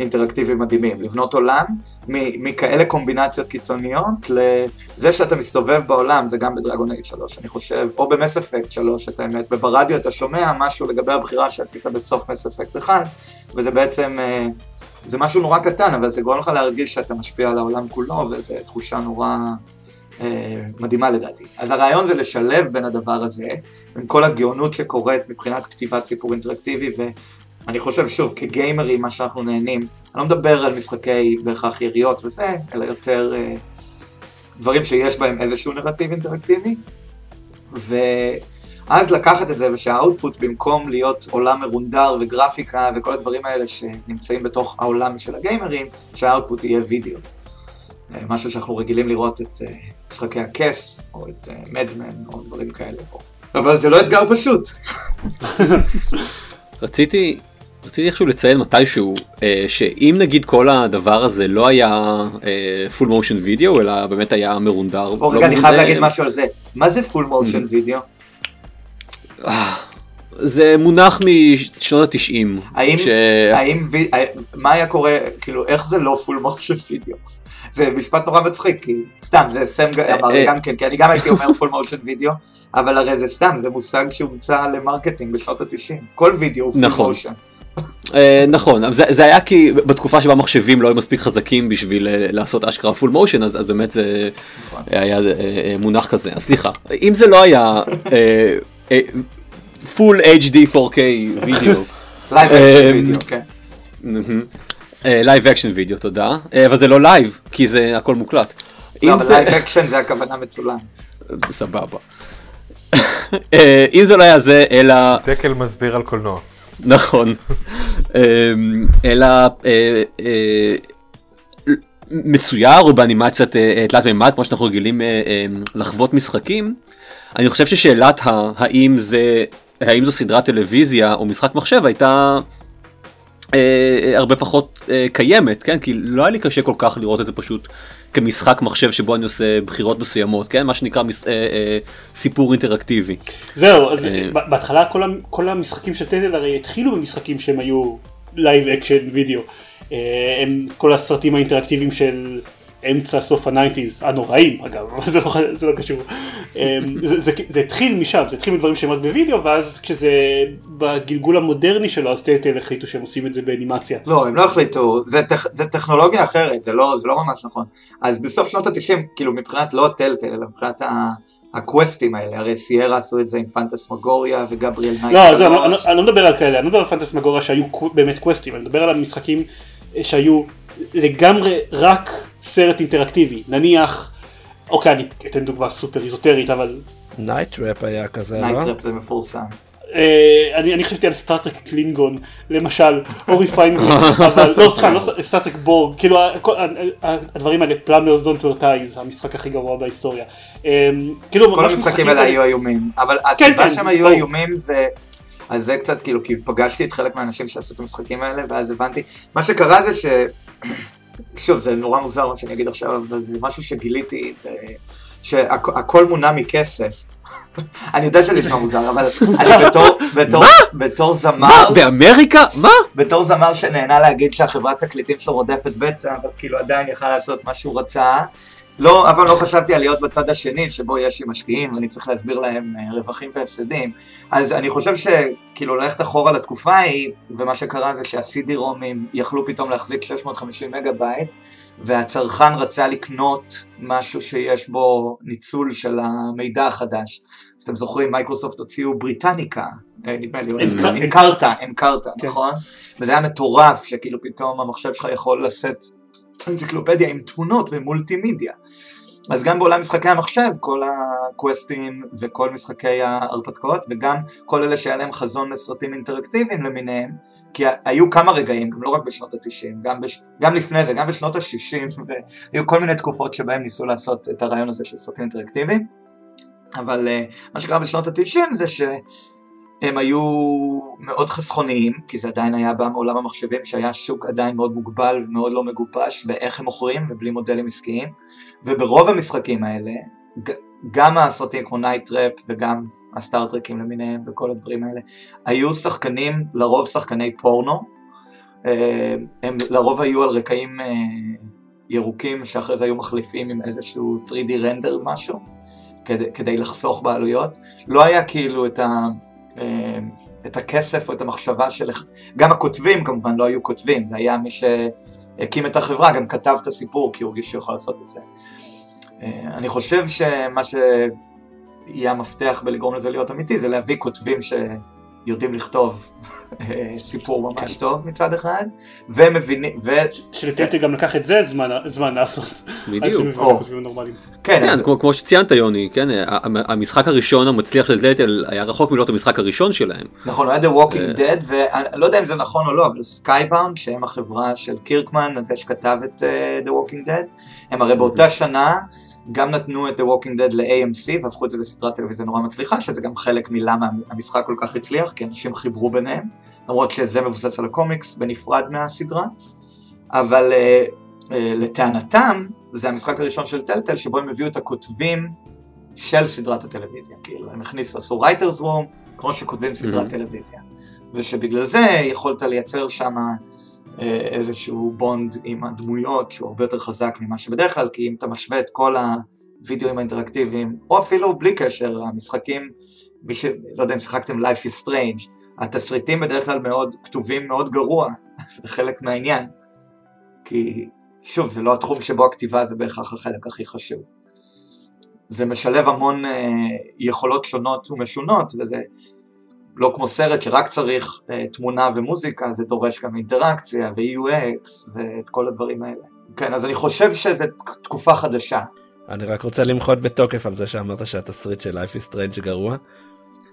אינטראקטיביים מדהימים, לבנות עולם מכאלה קומבינציות קיצוניות לזה שאתה מסתובב בעולם, זה גם בדרגון אייד 3 אני חושב, או במס אפקט 3 את האמת, וברדיו אתה שומע משהו לגבי הבחירה שעשית בסוף מס אפקט 1, וזה בעצם, אה, זה משהו נורא קטן, אבל זה גורם לך להרגיש שאתה משפיע על העולם כולו, וזו תחושה נורא אה, מדהימה לדעתי. אז הרעיון זה לשלב בין הדבר הזה, בין כל הגאונות שקורית מבחינת כתיבת סיפור אינטראקטיבי, ואני חושב שוב, כגיימרים, מה שאנחנו נהנים, אני לא מדבר על משחקי בהכרח יריות וזה, אלא יותר אה, דברים שיש בהם איזשהו נרטיב אינטראקטיבי, ואז לקחת את זה ושהאוטפוט במקום להיות עולם מרונדר וגרפיקה וכל הדברים האלה שנמצאים בתוך העולם של הגיימרים, שה output יהיה וידאו. אה, משהו שאנחנו רגילים לראות את אה, משחקי הכס, או את מדמן, או דברים כאלה. אבל זה לא אתגר פשוט. רציתי, רציתי איכשהו לציין מתישהו אה, שאם נגיד כל הדבר הזה לא היה full motion video אלא באמת היה מרונדר. או לא רגע, אני חייב להגיד משהו על זה. מה זה full motion video? אה, זה מונח משנות התשעים. האם, ש... האם, וי- אה, מה היה קורה, כאילו, איך זה לא full motion video? זה משפט נורא מצחיק, כי סתם, זה סם ג- אמר אה, גם כן, כי אני גם הייתי אומר full motion video, אבל הרי זה סתם, זה מושג שהומצא ל marketing בשנות ה-90. כל וידאו הוא full נכון. motion. אה, נכון, אבל זה, זה היה כי בתקופה שבה מחשבים לא היו מספיק חזקים בשביל אה, לעשות אשכרה full motion אז, אז באמת זה נכון. היה אה, אה, מונח כזה. אז סליחה, אם זה לא היה full HD 4K video. live action video, כן. live action video תודה אה, אבל זה לא live כי זה הכל מוקלט. לא, אבל זה- live action זה הכוונה מצולם. סבבה. אה, אם זה לא היה זה אלא דקל מסביר על קולנוע. נכון. אמ, אלא אה, אה, מצויר או באנימציה אה, תלת מימד כמו שאנחנו רגילים לחוות משחקים. אני חושב ששאלת האם זה האם זו סדרת טלוויזיה או משחק מחשב הייתה אה, הרבה פחות אה, קיימת כן כי לא היה לי קשה כל כך לראות את זה פשוט כמשחק מחשב שבו אני עושה בחירות מסוימות כן מה שנקרא מס, אה, אה, סיפור אינטראקטיבי. זהו, אז אה. בהתחלה כל כל המשחקים של Telltale הרי התחילו במשחקים שהם היו live action video. אה, הם כל הסרטים האינטראקטיביים של אמצע סוף ה nineties, הנוראים אגב, אבל זה לא, זה לא קשור. אה, זה, זה, זה התחיל משם, זה התחיל מדברים שהם רק בווידאו, ואז כשזה בגלגול המודרני שלו, אז Telltale החליטו שהם עושים את זה באנימציה. לא, הם לא החליטו, זה, טכ... זה טכנולוגיה אחרת, זה לא, זה לא ממש נכון. אז בסוף שנות ה-90, כאילו מבחינת לא ה Telltale, אלא מבחינת ה... הקווסטים האלה, הרי Sierra עשו את זה עם Phantasmagoria ו Gabriel Knight. לא, אני, לא- מדבר על כאלה, אני לא מדבר על Phantasmagoria שהיו באמת קווסטים, אני מדבר על המשחקים אה, שהיו לגמרי רק סרט אינטראקטיבי, נניח, אוקיי, אני אתן דוגמה סופר איזוטרית, אבל Night Trap היה כזה, לא? Night Trap זה מפורסם. אה, אני, אני חשבתי על Star Trek Klingon, למשל, אורי פיינגרין, אבל לא, סליחה, לא Star Trek Borg, כאילו כל- הדברים האלה, Plumbers Don't Wear Ties, המשחק הכי גרוע בהיסטוריה. אה, כאילו, כל המשחקים משחקים האלה היו איומים, אבל כן, הסיבה כן, שהם היו. איומים זה... אז זה קצת כאילו, כי פגשתי את חלק מהאנשים שעשו את המשחקים האלה, ואז הבנתי. מה שקרה זה ש... שוב, זה נורא מוזר מה שאני אגיד עכשיו, אבל זה משהו שגיליתי, שהכל מונע מכסף. אני יודע שזה נשמע מוזר, אבל אני בתור, בתור, בתור מה? זמר, באמריקה? מה? בתור זמר שנהנה להגיד שהחברת תקליטים שלו רודפת בצע, אבל כאילו עדיין יכל לעשות מה שהוא רצה. לא, אבל לא חשבתי על להיות בצד השני, שבו יש לי משקיעים ואני צריך להסביר להם אה, רווחים והפסדים. אז אני חושב שכאילו ללכת אחורה לתקופה ההיא, ומה שקרה זה שה-CD רומים יכלו פתאום להחזיק 650 מגה בייט, והצרכן רצה לקנות משהו שיש בו ניצול של המידע החדש. אז אתם זוכרים, מייקרוסופט הוציאו בריטניקה, אה, נדמה לי, Encarta, Encarta, כן. נכון? וזה היה מטורף, שכאילו פתאום המחשב שלך יכול לשאת אנציקלופדיה עם תמונות ומולטימדיה. אז גם בעולם משחקי המחשב, כל הקווסטים וכל משחקי ההרפתקאות, וגם כל אלה שהיה להם חזון לסרטים אינטראקטיביים למיניהם, כי היו כמה רגעים, גם לא רק בשנות ה-90, גם, בש... גם לפני זה, גם בשנות ה-60, והיו כל מיני תקופות שבהם ניסו לעשות את הרעיון הזה של סרטים אינטראקטיביים, אבל uh, מה שקרה בשנות ה-90 זה שהם היו מאוד חסכוניים, כי זה עדיין היה בא מעולם המחשבים, שהיה שוק עדיין מאוד מוגבל ומאוד לא מגובש באיך הם מוכרים ובלי מודלים עסקיים, וברוב המשחקים האלה, גם הסרטים כמו Night Trap וגם ה Star Trekים למיניהם וכל הדברים האלה, היו שחקנים, לרוב שחקני פורנו, אה, הם לרוב היו על רקעים אה, ירוקים שאחרי זה היו מחליפים עם איזשהו 3D render משהו, כדי, כדי לחסוך בעלויות. לא היה כאילו את, ה, את הכסף או את המחשבה של... גם הכותבים כמובן לא היו כותבים, זה היה מי שהקים את החברה, גם כתב את הסיפור כי הוא הרגיש שיכול לעשות את זה. אה, אני חושב שמה שיהיה המפתח בלגרום לזה להיות אמיתי זה להביא כותבים שיודעים לכתוב אה, סיפור ממש טוב מצד אחד, ומבינים, ו... של Telltale גם לקח את זה זמן- זמן לעשות. בדיוק. או. כן, כן, אז- כמו, כמו שציינת יוני, כן, ה- ה- המשחק הראשון המצליח של Telltale היה רחוק מלהיות המשחק הראשון שלהם. נכון, הוא היה The Walking אה. Dead, ואני לא יודע אם זה נכון או לא, אבל Skybound, שהם החברה של קירקמן, זה שכתב את אה, The Walking Dead, הם הרי באותה שנה גם נתנו את The Walking Dead ל-AMC, והפכו את זה לסדרת טלוויזיה נורא מצליחה, שזה גם חלק מלמה המשחק כל כך הצליח, כי אנשים חיברו ביניהם, למרות שזה מבוסס על הקומיקס בנפרד מהסדרה, אבל אה, אה, לטענתם, זה המשחק הראשון של טלטל, שבו הם הביאו את הכותבים של סדרת הטלוויזיה, כאילו, הם הכניסו, עשו writers room, כמו שכותבים סדרת Mhm. טלוויזיה. ושבגלל זה יכולת לייצר שם איזשהו בונד עם הדמויות שהוא הרבה יותר חזק ממה שבדרך כלל, כי אם אתה משווה את כל הווידאוים האינטראקטיביים, או אפילו בלי קשר, המשחקים, מי ש... לא יודע אם שיחקתם Life is Strange, התסריטים בדרך כלל מאוד כתובים מאוד גרוע, זה חלק מהעניין. כי שוב, זה לא התחום שבו הכתיבה זה בהכרח החלק הכי חשוב. זה משלב המון אה, יכולות שונות ומשונות, וזה לא כמו סרט שרק צריך אה, תמונה ומוזיקה, זה דורש גם אינטראקציה ו-UX ואת כל הדברים האלה. כן, אז אני חושב שזו תקופה חדשה. אני רק רוצה למחות בתוקף על זה שאמרת שהתסריט של Life is Strange גרוע.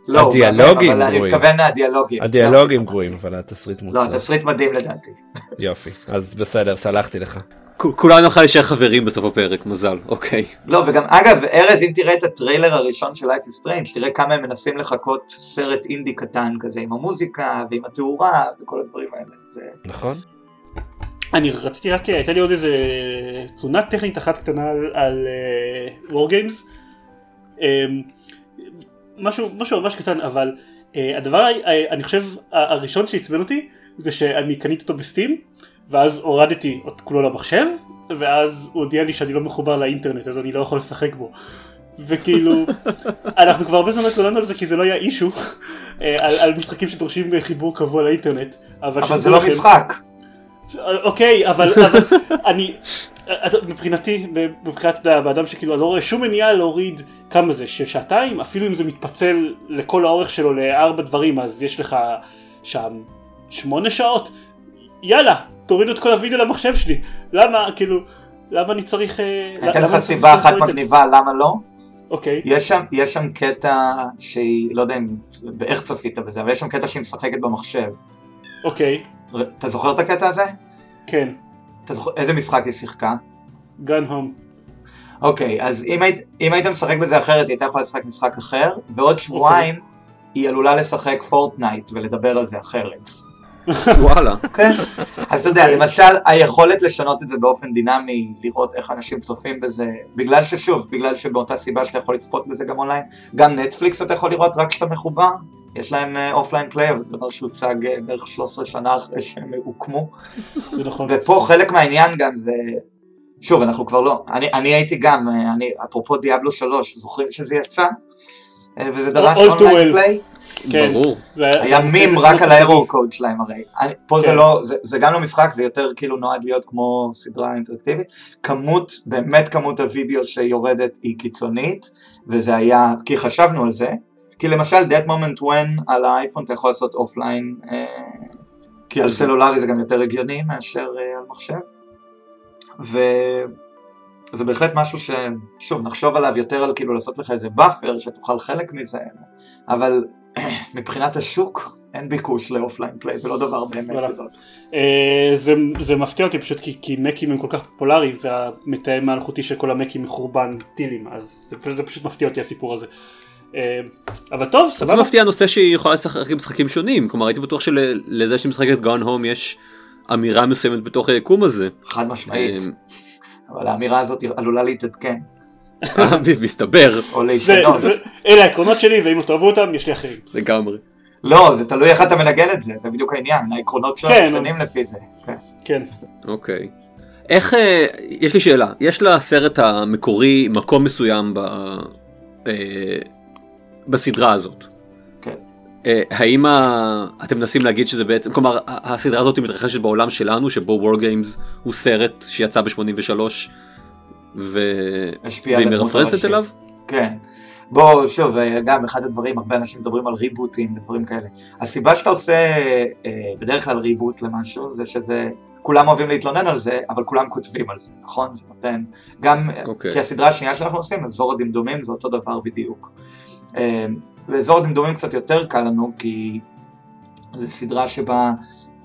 לא, הדיאלוגים אבל אני גרועים. מתכוון הדיאלוגים. הדיאלוגים גרועים אבל התסריט לא, מוצלח. התסריט מדהים לדעתי. יופי אז בסדר סלחתי לך. כולנו נוכל להישאר חברים בסוף הפרק, מזל, אוקיי. לא, וגם אגב, ארז, אם תראה את הטריילר הראשון של Life is Strange, תראה כמה הם מנסים לחכות סרט אינדי קטן כזה, עם המוזיקה ועם התאורה וכל הדברים האלה. זה... נכון? אני רציתי רק, הייתה לי עוד איזה תלונה טכנית אחת קטנה על, על uh, Wargames. Um, משהו, משהו ממש קטן, אבל uh, הדבר, uh, אני חושב, הראשון שעצבן אותי, זה שאני קניתי אותו בסטים, ואז הורדתי את כולו למחשב, ואז הוא הודיע לי שאני לא מחובר לאינטרנט, אז אני לא יכול לשחק בו. וכאילו, אנחנו כבר הרבה זמן התלוננו על זה כי זה לא היה אישו, על, על משחקים שדורשים חיבור קבוע לאינטרנט. אבל, אבל זה לא לכם- משחק. אוקיי, אבל, אבל אני, מבחינתי, מבחינת האדם שכאילו אני לא רואה שום מניעה להוריד כמה זה, ששעתיים, אפילו אם זה מתפצל לכל האורך שלו לארבע דברים, אז יש לך שם שמונה שעות, יאללה, תורידו את כל הוידאו למחשב שלי, למה, כאילו, למה אני צריך... אה, אני אתן לך סיבה אחת מגניבה למה לא. אוקיי, יש שם, יש שם קטע שהיא, לא יודע אם, באיך צפית בזה, אבל יש שם קטע שהיא משחקת במחשב. אוקיי, אתה זוכר את הקטע הזה? כן, זוכר, איזה משחק היא שיחקה? Gone Home, אוקיי, אז אם היית, אם היית משחק בזה אחרת, היא הייתה יכולה לשחק משחק אחר, ועוד שבועיים היא עלולה לשחק Fortnite ולדבר על זה אחרת. וואלה. כן. אז אתה יודע, למשל, היכולת לשנות את זה באופן דינמי, לראות איך אנשים צופים בזה, בגלל ששוב, בגלל שבאותה סיבה שאתה יכול לצפות בזה גם אונליין, גם נטפליקס אתה יכול לראות רק כשאתה מחובר, יש להם offline play, אבל זה דבר שהוצג אה, בערך 13 שנה אחרי שהם הוקמו, נכון, ופה חלק מהעניין גם זה, שוב, אנחנו כבר לא, אני, אני הייתי גם, אה, אני, אפרופו Diablo 3, זוכרים שזה יצא? אה, וזה דרש online. play? כן, ברור. זה היה זה- מים זה- רק זה- על ה error code שלהם הרי. אני, פה זה כן. לא, זה, זה גם לא משחק, זה יותר כאילו נועד להיות כמו סדרה אינטראקטיבית. כמות, באמת כמות הוידאו שיורדת היא קיצונית, וזה היה, כי חשבנו על זה. כי למשל That Moment When על האייפון אתה יכול לעשות offline, אה, כי על סלולרי זה גם יותר הגיוני מאשר אה, על מחשב. וזה בהחלט משהו ששוב נחשוב עליו יותר על כאילו לעשות לך איזה buffer שתוכל חלק מזה, אבל מבחינת השוק אין ביקוש ל offline play, זה לא דבר באמת. גדול. אה, זה, זה מפתיע אותי פשוט כי, כי מקים הם כל כך פופולריים והמתאם האלחוטי של כל המקים מחורבן טילים אז זה, זה פשוט מפתיע אותי הסיפור הזה. אה, אבל טוב זה סבבה. מפתיע הנושא שהיא יכולה לשחק משחקים שונים, כלומר הייתי בטוח שלזה שמשחקת גון הום יש אמירה מסוימת בתוך היקום הזה. חד משמעית, אה, אבל האמירה הזאת עלולה להתעדכן, מסתבר או זה, להשתנות. אלה העקרונות שלי ואם לא תאהבו אותם יש לי אחרים. לגמרי. לא, זה תלוי איך אתה מנגן את זה, זה בדיוק העניין, העקרונות שלו כן, משתנים לפי זה. כן. כן. אוקיי. איך, אה, יש לי שאלה, יש לסרט המקורי מקום מסוים ב, אה, בסדרה הזאת. כן. אה, האם ה... אתם מנסים להגיד שזה בעצם, כלומר הסדרה הזאת מתרחשת בעולם שלנו שבו וור גיימס הוא סרט שיצא ב-83 ו... והיא הראשית. אליו? כן. בוא, שוב, אה, גם אחד הדברים, הרבה אנשים מדברים על ריבוטים ודברים כאלה. הסיבה שאתה עושה אה, בדרך כלל ריבוט למשהו, זה שזה, כולם אוהבים להתלונן על זה, אבל כולם כותבים על זה, נכון? זה נותן, גם, אוקיי. כי הסדרה השנייה שאנחנו עושים, אזור הדמדומים, זה אותו דבר בדיוק. אה, באזור הדמדומים קצת יותר קל לנו, כי זו סדרה שבה אה,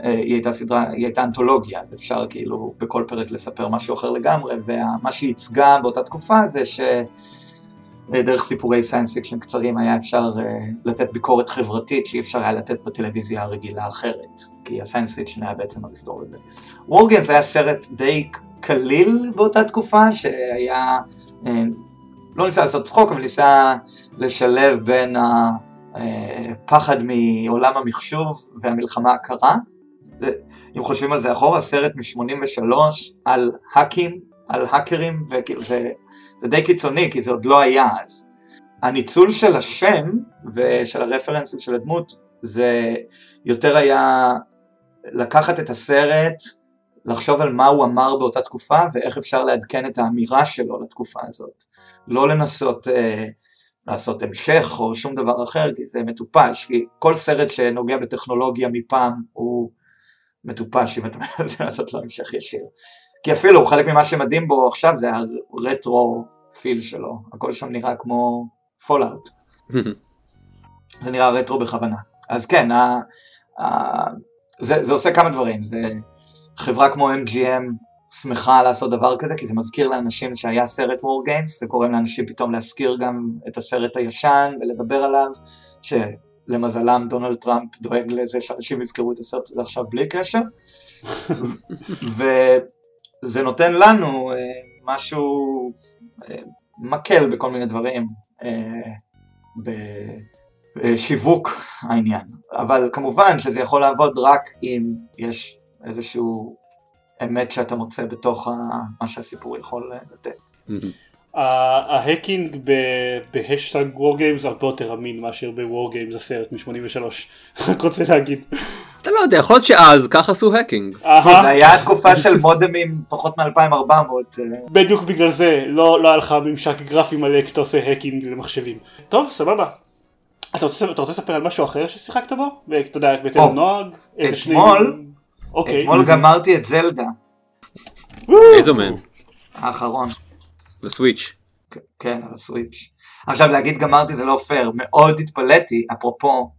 היא הייתה סדרה, היא הייתה אנתולוגיה, אז אפשר כאילו בכל פרק לספר משהו אחר לגמרי, ומה שהיא ייצגה באותה תקופה זה ש... דרך סיפורי science fiction קצרים היה אפשר uh, לתת ביקורת חברתית שאי אפשר היה לתת בטלוויזיה הרגילה האחרת, כי ה science fiction היה בעצם המסתור הזה. Games היה סרט די קליל באותה תקופה, שהיה, לא ניסה לעשות צחוק, אבל ניסה לשלב בין הפחד מעולם המחשוב והמלחמה הקרה. זה, אם חושבים על זה אחורה, סרט מ-83 על האקים, על האקרים, וכאילו זה... זה די קיצוני, כי זה עוד לא היה אז. הניצול של השם ושל הרפרנסים של הדמות, זה יותר היה לקחת את הסרט, לחשוב על מה הוא אמר באותה תקופה ואיך אפשר לעדכן את האמירה שלו לתקופה הזאת. לא לנסות אה, לעשות המשך או שום דבר אחר, כי זה מטופש, כי כל סרט שנוגע בטכנולוגיה מפעם הוא מטופש אם אתה מנסה לעשות לו המשך ישיר. כי אפילו חלק ממה שמדהים בו עכשיו זה ה retro feel שלו, הכל שם נראה כמו Fallout, זה נראה רטרו בכוונה. אז כן, ה, ה, זה, זה עושה כמה דברים, זה חברה כמו MGM שמחה לעשות דבר כזה, כי זה מזכיר לאנשים שהיה סרט War Games, זה גורם לאנשים פתאום להזכיר גם את הסרט הישן ולדבר עליו, שלמזלם דונלד טראמפ דואג לזה שאנשים יזכרו את הסרט הזה עכשיו בלי קשר. וזה נותן לנו אה, משהו אה, מקל בכל מיני דברים, אה, בשיווק העניין. אבל כמובן שזה יכול לעבוד רק אם יש איזשהו אמת שאתה מוצא בתוך ה- מה שהסיפור יכול לתת. ה hacking ב hashtag War Games הרבה יותר אמין מאשר ב War Games הסרט מ-83. רק רוצה להגיד. אתה לא יודע, יכול להיות שאז ככה עשו hacking. זה היה תקופה של מודמים פחות מ-2400, בדיוק בגלל זה לא לא היה לך ממשק גרפי מלא כשאתה עושה hacking למחשבים. טוב סבבה. אתה רוצה לספר על משהו אחר ששיחקת בו? אתה יודע, בהתאם לנוהג? איזה אתמול- אוקיי. אתמול גמרתי את זלדה איזו מהן? האחרון. לסוויץ'. כן, על הסוויץ'. עכשיו להגיד גמרתי זה לא פייר, מאוד התפלאתי, אפרופו,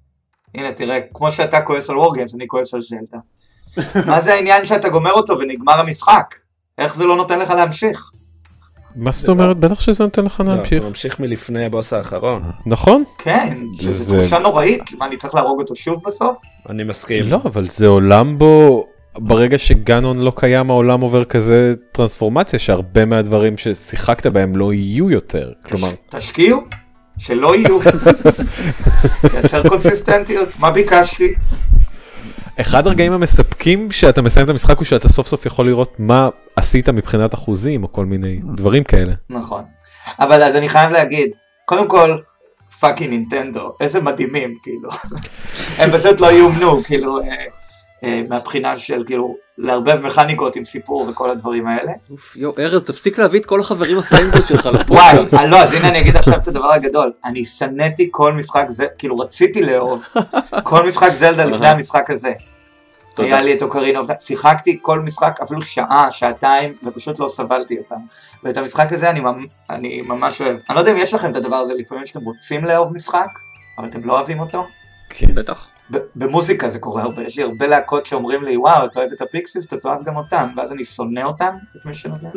הנה תראה, כמו שאתה כועס על וורגיימס, אני כועס על זלדה. מה זה העניין שאתה גומר אותו ונגמר המשחק? איך זה לא נותן לך להמשיך? מה זאת אומרת? בטח שזה נותן לך לא, להמשיך. אתה ממשיך מלפני הבוס האחרון. נכון? כן, שזו זה- תחושה נוראית, מה אני צריך להרוג אותו שוב בסוף? אני מסכים. לא, אבל זה עולם בו ברגע שגנון לא קיים העולם עובר כזה טרנספורמציה שהרבה מהדברים ששיחקת בהם לא יהיו יותר. כלומר, תשקיעו, שלא יהיו. לייצר קונסיסטנטיות, מה ביקשתי? אחד הרגעים המספקים שאתה מסיים את המשחק הוא שאתה סוף סוף יכול לראות מה עשית מבחינת אחוזים או כל מיני דברים כאלה. נכון. אבל אז אני חייב להגיד, קודם כל, fucking Nintendo, איזה מדהימים, כאילו. הם פשוט לא יאומנו, כאילו, אה, מהבחינה של, כאילו, לערבב מכניקות עם סיפור וכל הדברים האלה. אוף, יואו, ארז, תפסיק להביא את כל החברים ה fanboys שלך וואי, לפודקאסט. אה, לא, אז הנה אני אגיד עכשיו את הדבר הגדול. אני שנאתי כל משחק זה, כאילו רציתי לאהוב כל משחק זלדה לפני המשחק הזה. היה לי את Ocarina שיחקתי כל משחק אפילו שעה, שעתיים, ופשוט לא סבלתי אותם. ואת המשחק הזה אני, אני ממש אוהב. אני לא יודע אם יש לכם את הדבר הזה לפעמים שאתם רוצים לאהוב משחק, אבל אתם לא אוהבים אותו. כן. בטח. במוזיקה זה קורה הרבה, יש לי הרבה להקות שאומרים לי וואו אתה אוהב את ה Pixies אתה תאהב גם אותם ואז אני שונא אותם את מי שנוגע.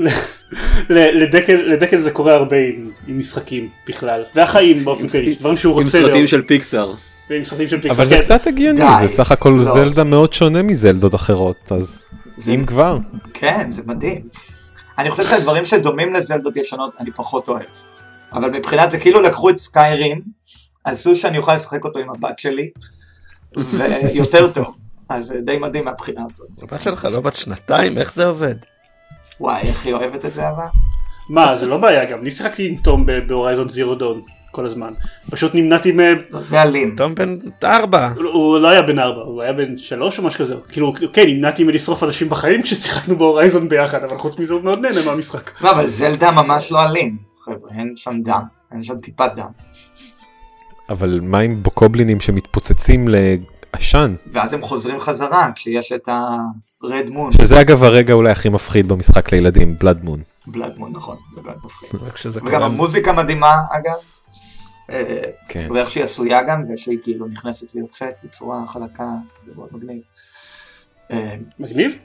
לדקל זה קורה הרבה עם עם משחקים בכלל. והחיים באופן עם- כללי. דברים שהוא עם רוצה סרטים לאהוב. של פיקסאר. ועם סרטים של פיקסאר. אבל זה כן. קצת הגיוני. זה סך הכל לא. זלדה מאוד שונה מזלדות אחרות, אז זה- אם כבר. כן זה מדהים. אני חושב שהדברים שדומים לזלדות ישנות אני פחות אוהב. אבל מבחינת זה כאילו לקחו את סקיירים, עשו שאני אוכל לשחק אותו עם הבת שלי, ויותר טוב. אז זה די מדהים מהבחינה הזאת. הבת שלך לא בת שנתיים, איך זה עובד? וואי, איך היא אוהבת את זה אבל? מה, זה לא בעיה גם, אני שיחקתי עם תום בהורייזון זירו דון כל הזמן. פשוט נמנעתי מ... לא, זה אלים. תום בן ארבע. הוא- הוא לא היה בן ארבע, הוא היה בן שלוש או משהו כזה. כאילו, כן, נמנעתי מלשרוף אנשים בחיים כששיחקנו בהורייזון ביחד, אבל חוץ מזה הוא מאוד נהנה מהמשחק. לא, אבל זלדה ממש לא אלים. חבר'ה, אין שם דם. אין שם טיפת דם. אבל מה עם בוקובלינים שמתפוצצים לעשן? ואז הם חוזרים חזרה כשיש את ה-רד מון. שזה אגב הרגע אולי הכי מפחיד במשחק לילדים, בלאד מון. בלאד מון, נכון. זה באמת מפחיד. וגם קורה. המוזיקה מדהימה, אגב. אה, כן. ואיך שהיא עשויה גם, זה שהיא כאילו נכנסת ויוצאת בצורה חלקה, זה מאוד מגניב. אה, מגניב?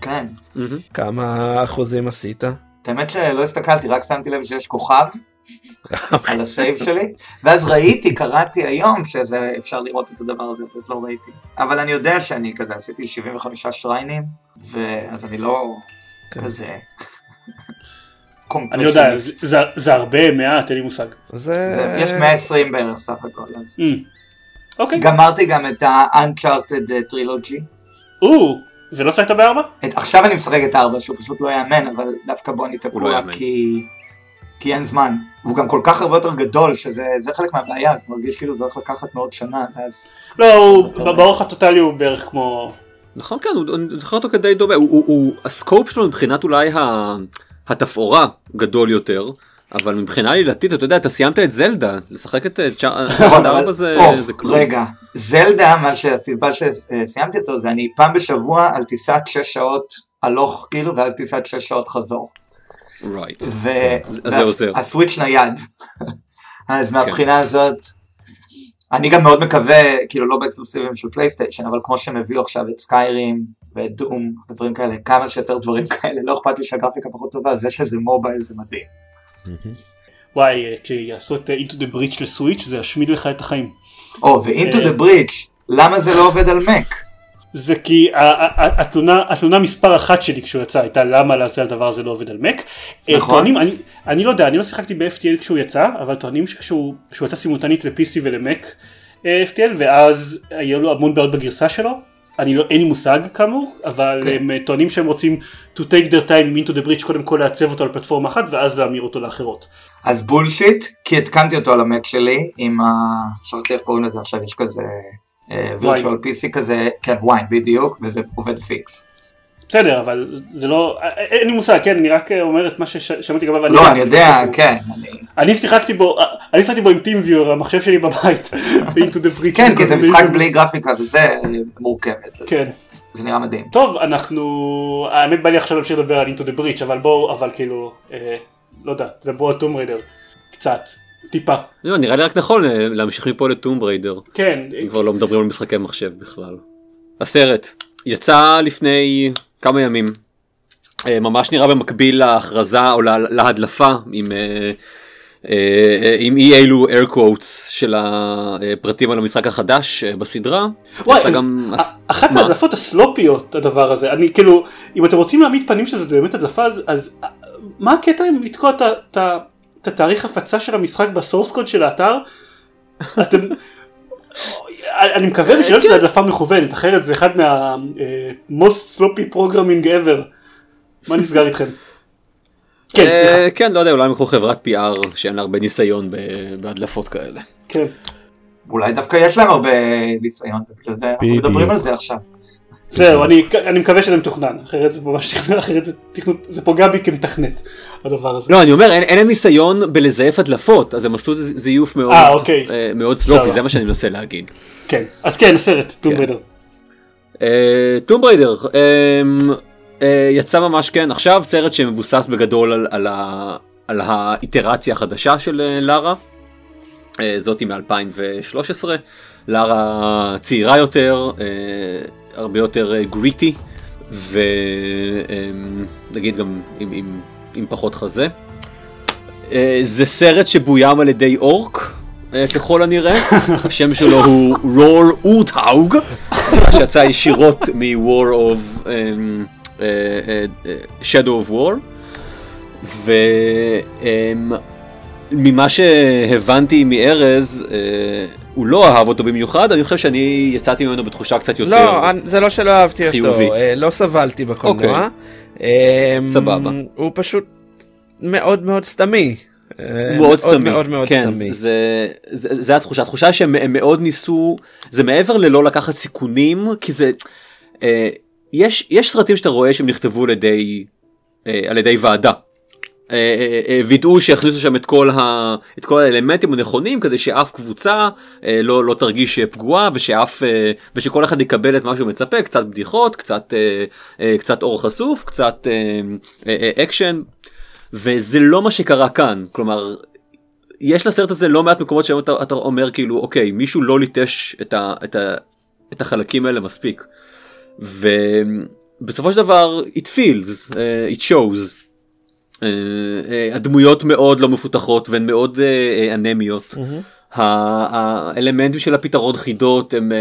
כן. כמה אחוזים עשית? האמת שלא הסתכלתי, רק שמתי לב שיש כוכב על ה save שלי, ואז ראיתי, קראתי היום שזה אפשר לראות את הדבר הזה, פשוט לא ראיתי. אבל אני יודע שאני כזה, עשיתי 75 שריינים, ואז אני לא כן. כזה... אני יודע. זה- הרבה, מעט, אין לי מושג. יש 120 בערך סך הכל, אז... אמ, אוקיי. גמרתי גם את ה-Uncharted אה, טרילוגי. או, ולא שחקת בארבע? עכשיו אני משחק את ארבע, שהוא פשוט לא יאמן, אבל דווקא בו אני לא תקוע. כי... כי אין זמן. והוא גם כל כך הרבה יותר גדול, שזה זה חלק מהבעיה, זה מרגיש כאילו זה הולך לקחת מאוד שנה, ואז... לא. באורך הטוטלי הוא בערך כמו... נכון כן, אני זוכר אותו כדי דומה, הוא- הוא- הוא- הסקופ שלו מבחינת אולי ה- התפאורה גדול יותר, אבל מבחינה עלילתית אתה יודע אתה סיימת את זלדה, לשחק את נכון, צ'ארד אבל- 4 זה כלום. רגע, זלדה, מה שהסיבה שסיימתי אותו, זה אני פעם בשבוע על טיסת 6 שעות הלוך, כאילו, ואז טיסת 6 שעות חזור. Right. ו- אז זה עוזר. והסוויץ' נייד. אז כן. מהבחינה הזאת, אני גם מאוד מקווה, כאילו לא באקסקלוסיבים של פלייסטיישן, אבל כמו שהם הביאו עכשיו את סקיירים ואת דום ודברים כאלה, כמה שיותר דברים כאלה, לא אכפת לי שהגרפיקה פחות טובה, זה שזה מובייל זה מדהים. וואי, אה, כשיעשו את Into the Breach לסוויץ' זה ישמיד לך את החיים. או, אה. the Breach, למה זה לא עובד על מק? זה כי התלונה, התלונה מספר אחת שלי כשהוא יצא הייתה למה לעשות הדבר הזה לא עובד על מק. אה, נכון. טוענים, אני, אני לא יודע, אני לא שיחקתי ב-FTL כשהוא יצא, אבל טוענים שכשהוא כשהוא יצא סימולטנית ל-PC ולמק אה, FTL ואז היו לו המון בעיות בגרסה שלו. אני לא, אין לי מושג כאמור, אבל כן. הם אה, טוענים שהם רוצים to take their time Into the Breach קודם כל לעצב אותו על פלטפורמה אחת ואז להמיר אותו לאחרות. אז bullshit, כי התקנתי אותו על המק שלי, עם ה... שכחתי איך קוראים לזה עכשיו, יש כזה virtual PC כזה, כן, Wine בדיוק, וזה עובד פיקס. בסדר, אבל זה לא, אה, אה, אין לי מושג, כן, אני רק אה, אומר את מה ששמעתי לגביו. לא, אני יודע, כן, אני... שיחקתי בו, אה, אני שיחקתי בו עם TeamViewer, המחשב שלי בבית, ב-Into the Breach. כן, כי זה משחק בלי גרפיקה וזה אה, מורכבת, כן. זה נראה מדהים. טוב, אנחנו, האמת בא לי עכשיו להמשיך לדבר על Into the Breach, אבל בואו, אבל כאילו, אה, לא יודע, תדברו על טום ריידר, קצת, טיפה. לא, נראה לי רק נכון אה, להמשיך מפה לטום בריידר, כן, אם כבר לא מדברים על משחקי מחשב בכלל. הסרט יצא לפני כמה ימים, אה, ממש נראה במקביל להכרזה או לה- להדלפה עם אה, עם אי אלו air quotes של הפרטים על המשחק החדש בסדרה. וואי, גם- אחת מה? ההדלפות הסלופיות הדבר הזה, אני כאילו, אם אתם רוצים להעמיד פנים שזה באמת הדלפה, אז, אז מה הקטע עם לתקוע את ה- את התאריך הפצה של המשחק בסורס קוד של האתר? אתם... אני מקווה בשביל שזה הדלפה מכוונת, אחרת זה אחד מה אה, most sloppy programming ever. מה נסגר איתכם? כן, אה, סליחה. כן, לא יודע, אולי הם יקחו חברת PR שאין לה הרבה ניסיון בהדלפות כאלה. כן. אולי דווקא יש להם הרבה ניסיון, ובגלל זה אנחנו. מדברים על זה עכשיו. זהו, אני, אני מקווה שזה מתוכנן, אחרת זה ממש תכנן, אחרת זה תכנות, זה פוגע בי כמתכנת, הדבר הזה. לא, אני אומר, אין להם ניסיון בלזייף הדלפות, אז הם עשו זיוף מאוד אה, אוקיי. אה, מאוד sloppy, סבבה. זה מה שאני מנסה להגיד. כן. אז כן, הסרט, Tomb Raider. Tomb Raider אה, יצא ממש כן עכשיו סרט שמבוסס בגדול על, על, ה, על האיטרציה החדשה של אה, לארה. אה, זאתי מ-2013 לארה צעירה יותר הרבה יותר אה, gritty ונגיד גם עם, עם, עם פחות חזה. אה, זה סרט שבוים על ידי אורק אה, ככל הנראה השם שלו הוא רור אורטהאוג שיצא ישירות מ-War of um, uh, uh, uh, Shadow of War וממה שהבנתי מארז uh, הוא לא אהב אותו במיוחד, אני חושב שאני יצאתי ממנו בתחושה קצת יותר... לא, אני- זה לא שלא אהבתי חיובית. אותו, אה, לא סבלתי בקולנוע. אה, סבבה. הוא פשוט מאוד מאוד סתמי. אה, מאוד סתמי, מאוד מאוד כן, סתמי. זה, זה, זה התחושה, התחושה שהם הם מאוד ניסו, זה מעבר ללא לקחת סיכונים, כי זה, אה, יש, יש סרטים שאתה רואה שהם נכתבו על ידי, אה, על ידי ועדה. אה, אה, אה, וידאו שהכניסו שם את כל, ה, את כל האלמנטים הנכונים כדי שאף קבוצה לא, לא תרגיש פגועה ושאף, ושכל אחד יקבל את מה שהוא מצפה, קצת בדיחות, קצת, קצת עור חשוף, קצת אקשן. וזה לא מה שקרה כאן כלומר יש לסרט הזה לא מעט מקומות שבהם אתה, אתה אומר כאילו אוקיי מישהו לא ליטש את, ה, את, ה, את החלקים האלה מספיק. ובסופו של דבר it feels uh, it shows. אה, אה, הדמויות מאוד לא מפותחות והן מאוד אה, אנמיות. האלמנטים של הפתרון חידות הם.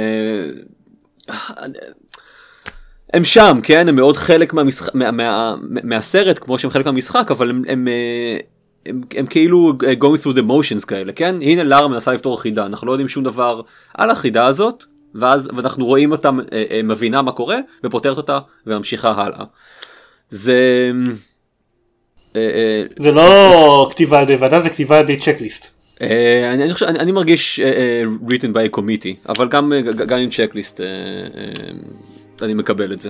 הם שם כן הם מאוד חלק מהמשחק מה, מה, מהסרט כמו שהם חלק מהמשחק אבל הם, הם, אה, הם, הם כאילו going through the motions כאלה כן הנה לארה מנסה לפתור חידה אנחנו לא יודעים שום דבר על החידה הזאת ואז ואנחנו רואים אותה אה, אה, מבינה מה קורה ופותרת אותה וממשיכה הלאה. זה. אה, אה, זה לא כתיבה על ידי ועדה, זה כתיבה על ידי checklist. אה, אני, מרגיש written by a committee אבל גם, עם checklist אני מקבל את זה.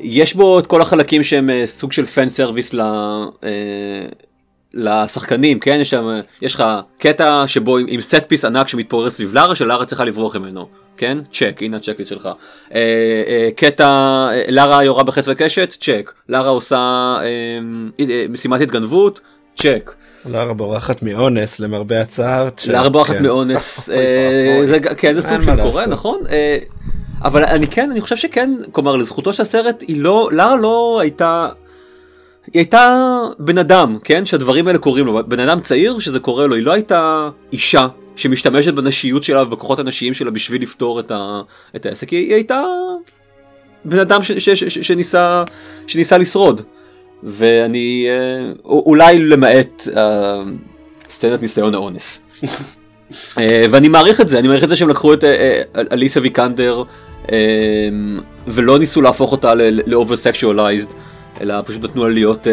יש בו את כל החלקים שהם סוג של fan service ל, לשחקנים כן יש שם יש לך קטע שבו עם set piece ענק שמתפורר סביב לארה שלארה צריכה לברוח ממנו כן צ'ק הנה ה checklist שלך אה, אה, קטע אה, לארה יורה בחץ וקשת צ'ק לארה עושה אה, אה, משימת התגנבות צ'ק. לארה בורחת מאונס למרבה הצער. צ'ק, לארה בורחת כן. מאונס, אה. זה כן זה סוג של קורה. נכון אבל אני כן אני חושב שכן כלומר לזכותו של הסרט היא לא לארה לא הייתה. היא הייתה בן אדם כן שהדברים האלה קורים לו בן אדם צעיר שזה קורה לו היא לא הייתה אישה שמשתמשת בנשיות שלה ובכוחות הנשיים שלה בשביל לפתור את, ה, את העסק היא, היא הייתה בן אדם ש, ש, ש, ש, שניסה שניסה לשרוד ואני אה, אולי למעט אה, סצנת ניסיון האונס. אה, ואני מעריך את זה אני מעריך את זה שהם לקחו את אה, אה, אליסיה ויקנדר אה, ולא ניסו להפוך אותה ל over sexualized אלא פשוט נתנו לה להיות אה,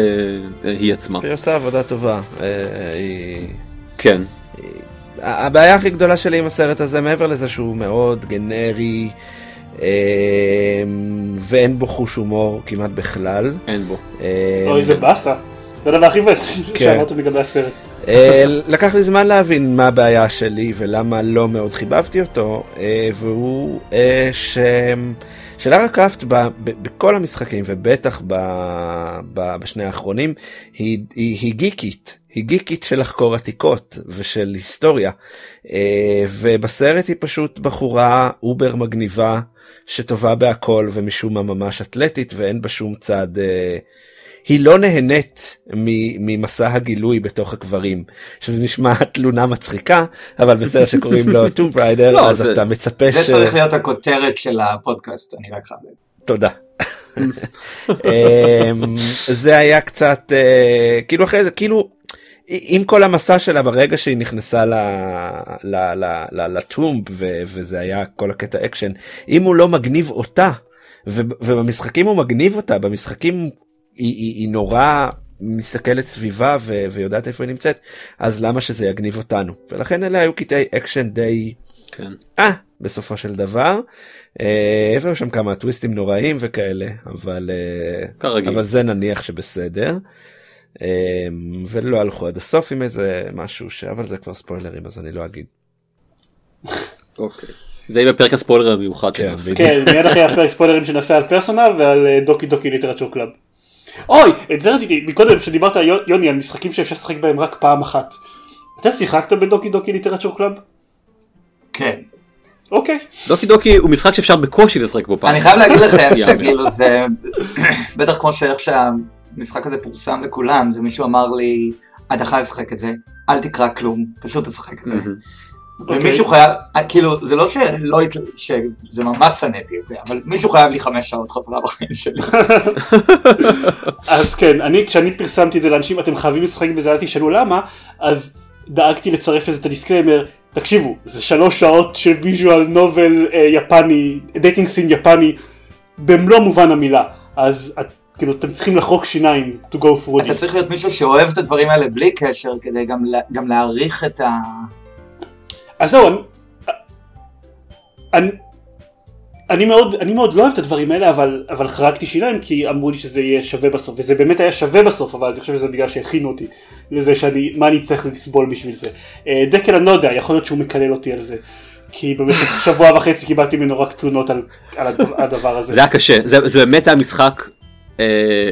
אה, היא עצמה והיא עושה עבודה טובה. היא- כן הבעיה הכי גדולה שלי עם הסרט הזה מעבר לזה שהוא מאוד גנרי אה, ואין בו חוש הומור כמעט בכלל. אין בו אה, אוי זה באסה. זה הדבר הכי מבאס כן. שאמרתם לגבי הסרט. אה, לקח לי זמן להבין מה הבעיה שלי ולמה לא מאוד חיבבתי אותו, והוא ש... שלארה קראפט ב, ב, בכל המשחקים ובטח ב, ב, בשני האחרונים היא, היא, היא גיקית, היא גיקית של לחקור עתיקות ושל היסטוריה. אה, ובסרט היא פשוט בחורה אובר מגניבה שטובה בהכל ומשום מה ממש אתלטית ואין בה שום צד אה, היא לא נהנית ממסע הגילוי בתוך הקברים שזה נשמע תלונה מצחיקה אבל בסרט שקוראים לו Tomb Raider לא, אז זה- אתה מצפה זה ש... צריך להיות הכותרת של הפודקאסט, אני רק חייב. תודה. אמ, זה היה קצת אה, כאילו אחרי זה כאילו עם כל המסע שלה ברגע שהיא נכנסה ל tomb וזה היה כל הקטע אקשן אם הוא לא מגניב אותה ובמשחקים הוא מגניב אותה במשחקים היא, היא, היא נורא מסתכלת סביבה ו- ויודעת איפה היא נמצאת אז למה שזה יגניב אותנו ולכן אלה היו קטעי אקשן די כן אה בסופו של דבר אה, והיו שם כמה טוויסטים נוראים וכאלה אבל אה, כרגיל. אבל זה נניח שבסדר. אה, ולא הלכו עד הסוף עם איזה משהו ש... אבל זה כבר ספוילרים אז אני לא אגיד. אוקיי זה יהיה בפרק הספוילר המיוחד כן. כן, מיד אחרי הפרק ספוילרים שנעשה על פרסונה ועל אה, Doki Doki Literature Club. אוי, את זה רציתי, מקודם כשדיברת יו- יוני על משחקים שאפשר לשחק בהם רק פעם אחת. אתה שיחקת ב Doki Doki Literature Club? כן. אוקיי. Doki Doki הוא משחק שאפשר בקושי לשחק בו פעם. אני חייב להגיד לכם. שכאילו זה, בטח כמו שאיך שהמשחק הזה פורסם לכולם, זה מישהו אמר לי, אתה חייב לשחק את זה, אל תקרא כלום, פשוט תשחק את זה. מהמם. ומישהו חייב, כאילו, זה לא שלא, שזה ממש שנאתי את זה, אבל מישהו חייב לי חמש שעות חזרה בחיים שלי. אז כן, אני, כשאני פרסמתי את זה לאנשים, אתם חייבים לשחק בזה, אל תשאלו למה, אז דאגתי לצרף לזה את ה disclaimer, תקשיבו, זה שלוש שעות של visual novel אה, יפני, dating sim יפני, במלוא מובן המילה, אז כאילו אתם צריכים לחרוק שיניים to go through this. אתה צריך להיות מישהו שאוהב את הדברים האלה בלי קשר, כדי גם גם להעריך את ה... אז זהו, אני, אני, אני מאוד, אני מאוד לא אוהב את הדברים האלה, אבל, אבל חרקתי שיניים כי אמרו לי שזה יהיה שווה בסוף, וזה באמת היה שווה בסוף, אבל אני חושב שזה בגלל שהכינו אותי לזה שאני, מה אני צריך לסבול בשביל זה. אה, דקל אני לא יודע, יכול להיות שהוא מקלל אותי על זה, כי במשך שבוע וחצי קיבלתי ממנו רק תלונות על, על הדבר- הזה. זה היה קשה, זה, זה באמת היה משחק אה,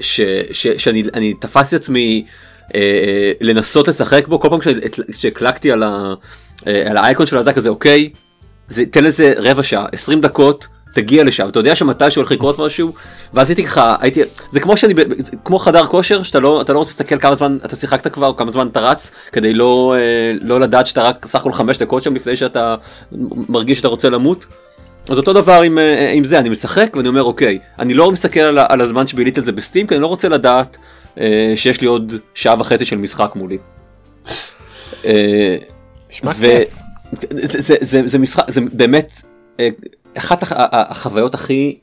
ש, ש, שאני אני תפסתי עצמי לנסות לשחק בו כל פעם שהקלקתי על, ה, אה, על האייקון של הזה כזה אוקיי, זה, תן לזה רבע שעה, 20 דקות. תגיע לשם, אתה יודע שמתי שהולך לקרות משהו, ואז הייתי ככה, הייתי, זה כמו שאני, כמו חדר כושר, שאתה לא, אתה לא רוצה להסתכל כמה זמן אתה שיחקת כבר, כמה זמן אתה רץ, כדי לא, אה, לא לדעת שאתה רק סך הכל חמש דקות שם לפני שאתה מרגיש שאתה רוצה למות. אז אותו דבר עם, אה, עם זה, אני משחק ואני אומר אוקיי, אני לא מסתכל על, על הזמן שביליתי על זה בסטים, כי אני לא רוצה לדעת אה, שיש לי עוד שעה וחצי של משחק מולי. אה, נשמע ו- כיף. זה, זה, זה, זה משחק, זה באמת אה, אחת הח- החוויות הכי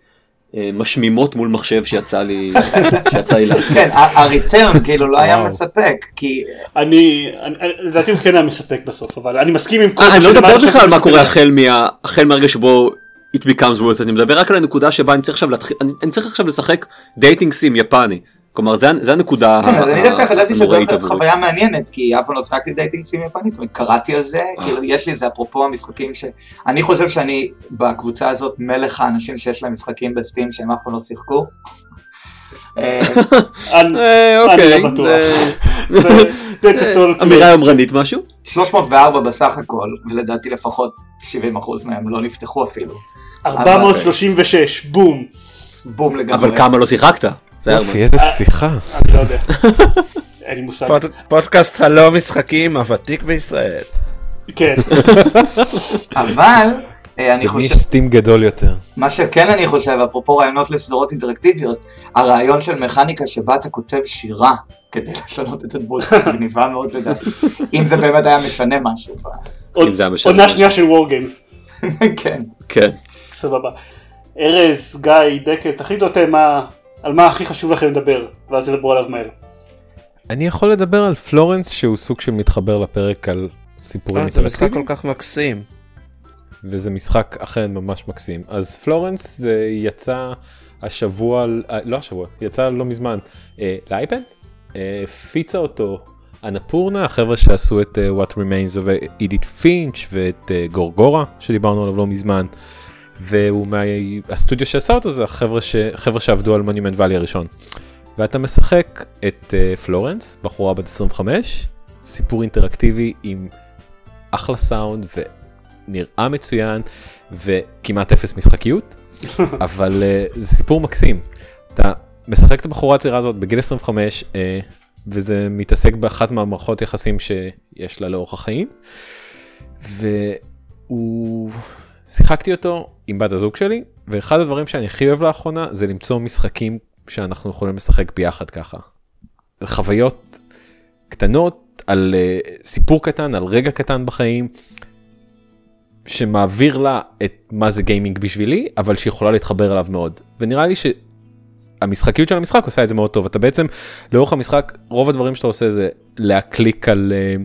אה, משמימות מול מחשב שיצא לי, שיצא לי לעשות. כן, ה return כאילו לא היה. מספק, כי אני, לדעתי הוא כן היה מספק בסוף, אבל אני מסכים עם כל אה, מה אני לא מדבר בכלל על מה קורה. החל מה- החל מהרגע שבו it becomes worth it, אני מדבר רק על הנקודה שבה אני צריך עכשיו להתחיל, אני- אני צריך עכשיו לשחק dating sim יפני. כלומר זה, זה הנקודה כן, אז אני דווקא חשבתי שזו עבורי. חוויה מעניינת, כי אף פעם לא שחקתי dating sim יפנית, קראתי על זה, כאילו יש לי זה אפרופו המשחקים ש... אני חושב שאני בקבוצה הזאת מלך האנשים שיש להם משחקים בסטים שהם אף פעם לא שיחקו. אה, אני- אה, אוקיי, אני לא בטוח. אה, אמירה יומרנית משהו? 304 בסך הכל, ולדעתי לפחות 70% מהם לא נפתחו אפילו. 436, בום. בום לגמרי. אבל כמה לא שיחקת? יופי, איזה שיחה. אני לא יודע. אין לי מושג. פוד- פודקאסט הלא משחקים הוותיק בישראל. כן. אבל, אה, אני למי יש חושב, סטים גדול יותר. מה שכן אני חושב, אפרופו רעיונות לסדרות אינטראקטיביות, הרעיון של מכניקה שבה אתה כותב שירה כדי לשנות את הדמות, היא מגניבה מאוד לדעתי. אם זה באמת היה משנה משהו. עוד- זה היה משנה עונה. שנייה של וור-גיימס. כן. כן. סבבה. ארז, גיא, דקל, תחליטו אתם מה- על מה הכי חשוב לכם לדבר, ואז תדברו עליו מהר. אני יכול לדבר על פלורנס שהוא סוג של מתחבר לפרק על סיפורים אה, זה משחק כל כך מקסים. וזה משחק אכן ממש מקסים אז פלורנס זה יצא השבוע אה, לא השבוע יצא לא מזמן אה, לאייפד אה, הפיצה אותו אנפורנה החבר'ה שעשו את אה, What Remains of אידית פינץ' ואת אה, גורגורה שדיברנו עליו לא מזמן. והוא מהסטודיו שעשה אותו זה החבר'ה ש... חבר'ה שעבדו על מונימנט ואלי הראשון. ואתה משחק את uh, פלורנס, בחורה בת 25, סיפור אינטראקטיבי עם אחלה סאונד ונראה מצוין וכמעט אפס משחקיות, אבל uh, זה סיפור מקסים. אתה משחק את הבחורה הצעירה הזאת בגיל 25 uh, וזה מתעסק באחת מהמערכות יחסים שיש לה לאורך החיים. והוא שיחקתי אותו עם בת הזוג שלי ואחד הדברים שאני הכי אוהב לאחרונה זה למצוא משחקים שאנחנו יכולים לשחק ביחד ככה. חוויות קטנות על uh, סיפור קטן על רגע קטן בחיים שמעביר לה את מה זה גיימינג בשבילי אבל שיכולה להתחבר אליו מאוד ונראה לי שהמשחקיות של המשחק עושה את זה מאוד טוב אתה בעצם לאורך המשחק רוב הדברים שאתה עושה זה להקליק על uh,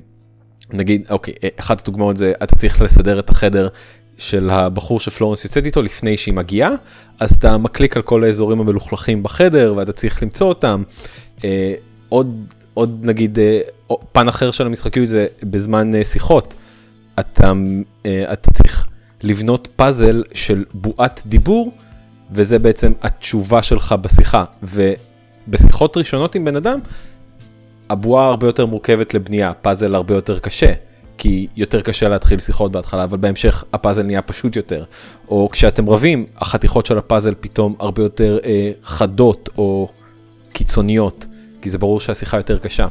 נגיד אוקיי אחת הדוגמאות זה אתה צריך לסדר את החדר של הבחור שפלורנס יוצאת איתו לפני שהיא מגיעה אז אתה מקליק על כל האזורים המלוכלכים בחדר ואתה צריך למצוא אותם. אה, עוד עוד נגיד אה, פן אחר של המשחקיות זה בזמן אה, שיחות אתה אה, אתה צריך לבנות פאזל של בועת דיבור וזה בעצם התשובה שלך בשיחה ובשיחות ראשונות עם בן אדם הבועה הרבה יותר מורכבת לבנייה פאזל הרבה יותר קשה. כי יותר קשה להתחיל שיחות בהתחלה אבל בהמשך הפאזל נהיה פשוט יותר. או כשאתם רבים החתיכות של הפאזל פתאום הרבה יותר אה, חדות או קיצוניות כי זה ברור שהשיחה יותר קשה.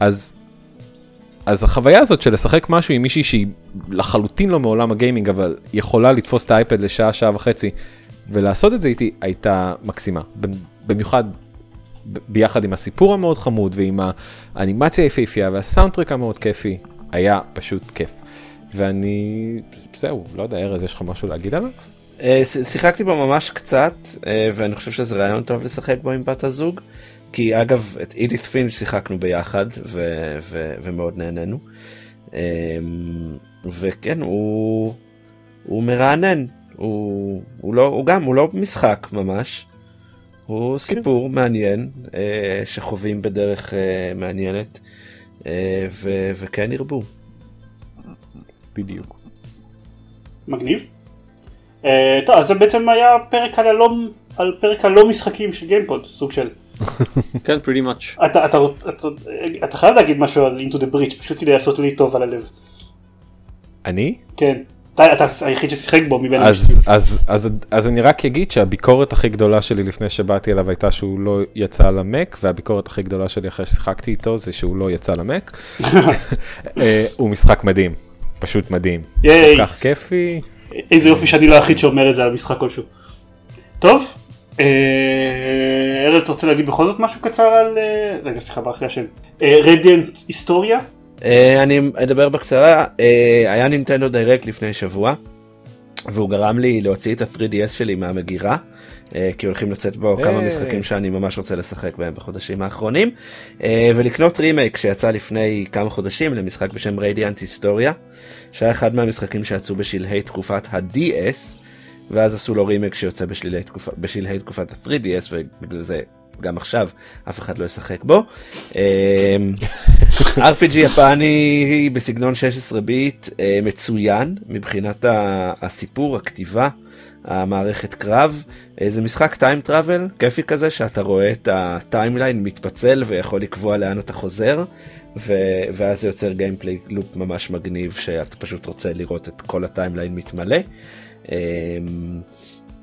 אז אז החוויה הזאת של לשחק משהו עם מישהי שהיא לחלוטין לא מעולם הגיימינג אבל יכולה לתפוס את האייפד לשעה שעה וחצי ולעשות את זה איתי הייתה מקסימה. במיוחד ביחד עם הסיפור המאוד חמוד ועם האנימציה היפהפייה והסאונדטרק המאוד כיפי, היה פשוט כיף. ואני, זהו, לא יודע, ארז, יש לך משהו להגיד עליו? אה, שיחקתי בו ממש קצת אה, ואני חושב שזה רעיון טוב לשחק בו עם בת הזוג. כי אגב את אידית פינץ' שיחקנו ביחד ו- ו- ומאוד נהנינו. אה, וכן הוא, הוא מרענן הוא, הוא, לא, הוא גם הוא לא משחק ממש. הוא סיפור מעניין אה, שחווים בדרך מעניינת ו- וכן ירבו. בדיוק. מגניב. אה, טוב, אז זה בעצם היה פרק על הלא, על פרק הלא משחקים של גיימפוד, סוג של. כן, pretty much. אתה, אתה, אתה, אתה חייב להגיד משהו על into the bridge, פשוט כדי לעשות לי טוב על הלב. אני? כן. אתה, אתה היחיד ששיחק בו מבין אז, אז, אז, אז אני רק אגיד שהביקורת הכי גדולה שלי לפני שבאתי אליו הייתה שהוא לא יצא למק, והביקורת הכי גדולה שלי אחרי ששיחקתי איתו זה שהוא לא יצא למק. אה, הוא משחק מדהים, פשוט מדהים. ייי. כל כך כיפי. איזה יופי שאני לא היחיד שאומר את זה על משחק כלשהו. טוב, אה, ארז רוצה להגיד בכל זאת משהו קצר על... אה, רגע סליחה ברח לי השם. רדיאנט היסטוריה? אה, אני אדבר בקצרה, אה, היה נינטנדו דיירקט לפני שבוע, והוא גרם לי להוציא את ה-3DS שלי מהמגירה, אה, כי הולכים לצאת בו כמה. משחקים שאני ממש רוצה לשחק בהם בחודשים האחרונים, ולקנות רימייק שיצא לפני כמה חודשים למשחק בשם Radiant Historia, שהיה אחד מהמשחקים שיצאו בשלהי תקופת ה-DS, ואז עשו לו רימייק שיוצא בשלהי, תקופ... בשלהי תקופת ה-3DS, ובגלל זה גם עכשיו אף אחד לא ישחק בו. RPG יפני בסגנון 16 ביט אה, מצוין מבחינת הסיפור, הכתיבה, המערכת קרב. אה, זה משחק time travel, כיפי כזה, שאתה רואה את ה timeline מתפצל ויכול לקבוע לאן אתה חוזר, ו- ואז זה יוצר gameplay loop ממש מגניב, שאתה פשוט רוצה לראות את כל ה timeline מתמלא. אה,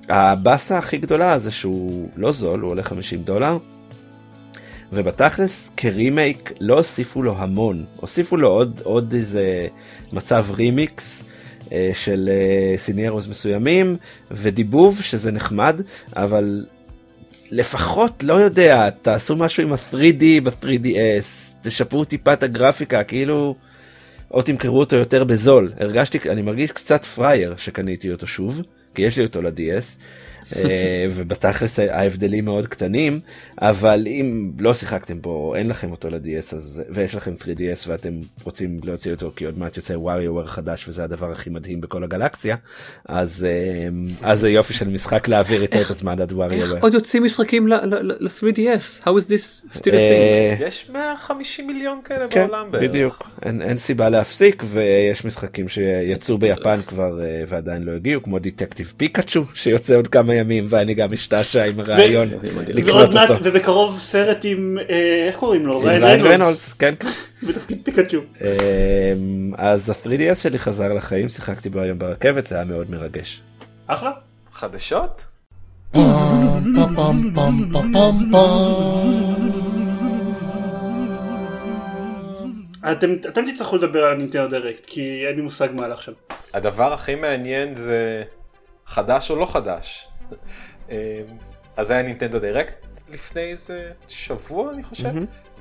הבאסה הכי גדולה זה שהוא לא זול, הוא עולה 50 דולר. ובתכלס כרימייק לא הוסיפו לו המון, הוסיפו לו עוד, עוד איזה מצב רימיקס אה, של אה, scenarios מסוימים ודיבוב שזה נחמד, אבל לפחות לא יודע, תעשו משהו עם ה-3D ב-3DS, תשפרו טיפה את הגרפיקה, כאילו, או תמכרו אותו יותר בזול. הרגשתי, אני מרגיש קצת פרייר שקניתי אותו שוב, כי יש לי אותו ל-DS. אה, ובתכלס ההבדלים מאוד קטנים אבל אם לא שיחקתם בו אין לכם אותו ל-DS אז ויש לכם 3DS ואתם רוצים להוציא אותו כי עוד מעט יוצא WarioWare חדש וזה הדבר הכי מדהים בכל הגלקסיה אז אה, אז זה יופי של משחק להעביר את הזמן עד איך WarioWare. עוד יוצאים משחקים ל-3DS? How is this still a thing? אה, יש 150 מיליון כאלה כן, בעולם בערך. בדיוק, אין, אין סיבה להפסיק ויש משחקים שיצאו ביפן כבר ועדיין לא הגיעו כמו דטקטיב פיקאצ'ו שיוצא עוד כמה ימים ואני גם משתעשע עם הרעיון לקנות אותו. ובקרוב סרט עם, אה, איך קוראים לו? עם ריין ריינולדס, כן. בתפקיד פיקאצ'ו. אמ, אז ה-3DS שלי חזר לחיים, שיחקתי בו היום ברכבת, זה היה מאוד מרגש. אחלה. חדשות? אתם, אתם תצטרכו לדבר על נינטנדו דירקט כי אין לי מושג מה הלך שם. הדבר הכי מעניין זה חדש או לא חדש. אמ, אז היה נינטנדו דירקט לפני איזה שבוע אני חושב,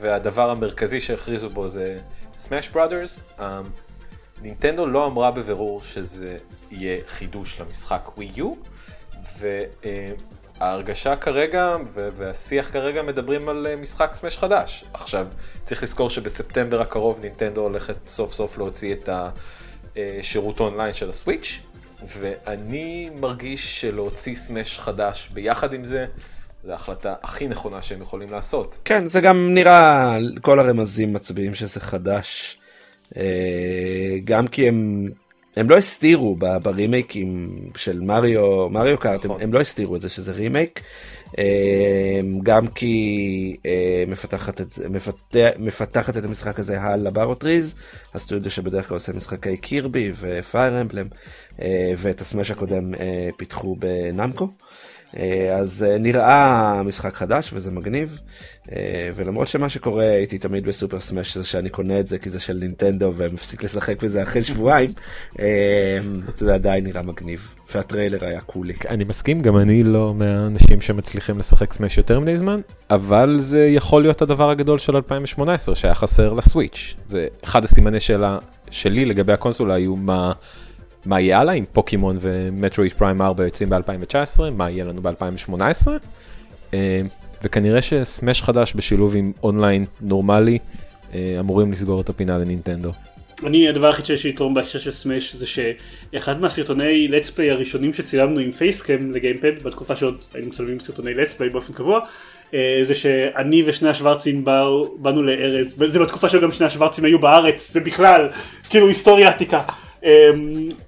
והדבר המרכזי שהכריזו בו זה סמאש בראדרס. נינטנדו לא אמרה בבירור שזה יהיה חידוש למשחק ווי יו, וההרגשה כרגע והשיח כרגע מדברים על אה, משחק סמאש חדש. עכשיו, צריך לזכור שבספטמבר הקרוב נינטנדו הולכת סוף סוף להוציא את השירות אונליין של הסוויץ', ואני מרגיש שלהוציא סמאש חדש ביחד עם זה, זו ההחלטה הכי נכונה שהם יכולים לעשות. כן, זה גם נראה, כל הרמזים מצביעים שזה חדש. אה, גם כי הם, הם לא הסתירו ברימייקים של Mario, Mario Kart, הם, נכון. הם לא הסתירו את זה שזה רימייק. אה, גם כי אה, מפתחת את, מפתח, מפתחת את המשחק הזה HAL Laboratories, הסטודיו שבדרך כלל עושה משחקי Kirby ו Fire Emblem, אה, ואת ה Smash הקודם אה, פיתחו ב Namco. אה, אז אה, נראה משחק חדש וזה מגניב, אה, ולמרות שמה שקורה הייתי תמיד בסופר סמאש זה שאני קונה את זה כי זה של נינטנדו ומפסיק לשחק בזה אחרי שבועיים, זה עדיין נראה מגניב, והטריילר היה קולי. אני מסכים, גם אני לא מהאנשים שמצליחים לשחק סמאש יותר מדי זמן, אבל זה יכול להיות הדבר הגדול של 2018 שהיה חסר לסוויץ'. זה אחד הסימני שאלה שלי לגבי הקונסולה היו מה... מה יהיה הלאה אם פוקימון ומטרואיד פריים 4 יוצאים ב-2019, מה יהיה לנו ב-2018, אה, וכנראה שסמש חדש בשילוב עם אונליין נורמלי אה, אמורים לסגור את הפינה לנינטנדו. אני הדבר היחיד שיש לי לתרום בהקשר של סמש זה שאחד מהסרטוני לטספליי הראשונים שצילמנו עם פייסקאם לגיימפד בתקופה שעוד היינו מצלמים סרטוני לטספליי באופן קבוע אה, זה שאני ושני השוורצים באו, באנו לארז וזה בתקופה שגם שני השוורצים היו בארץ זה בכלל כאילו היסטוריה עתיקה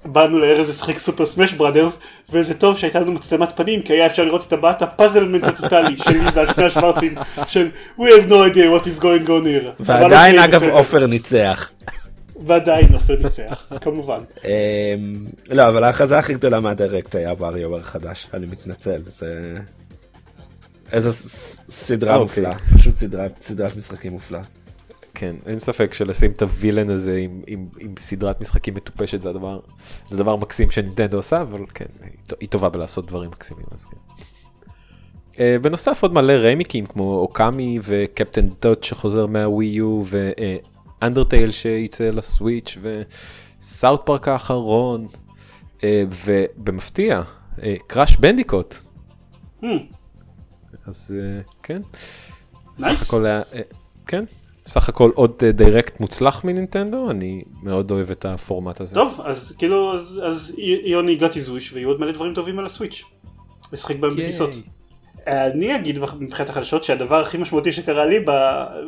באנו לארז לשחק סופר סמאש בראדרס וזה טוב שהייתה לנו מצלמת פנים כי היה אפשר לראות את הבעת הפאזלמנט הטוטלי שלי ועל שני השוורצים של We have no idea what is going on here. ועדיין אגב עופר ניצח. ועדיין עופר ניצח כמובן. אמ, לא אבל ההכרזה הכי גדולה מהדירקט היה וריו החדש אני מתנצל זה. איזו סדרה אוקיי. מופלאה פשוט סדרת משחקים מופלאה. כן, אין ספק שלשים את הווילן הזה עם, עם, עם סדרת משחקים מטופשת זה הדבר, זה דבר מקסים שנינטנדו עושה, אבל כן, היא, היא טובה בלעשות דברים מקסימים, אז כן. Uh, בנוסף עוד מלא רמיקים כמו אוקאמי וקפטן דוט שחוזר מהווי יו ואנדרטייל שייצא לסוויץ' וסאוט פארק האחרון uh, ובמפתיע קראש uh, בנדיקוט. Hmm. אז uh, כן. Nice. סך הכל היה, uh, כן. סך הכל עוד דירקט מוצלח מנינטנדו, אני מאוד אוהב את הפורמט הזה. טוב, אז כאילו, אז, אז יוני his wish ויהיו עוד מלא דברים טובים על הסוויץ'. לשחק בהם בטיסות. אני אגיד מבחינת החדשות שהדבר הכי משמעותי שקרה לי,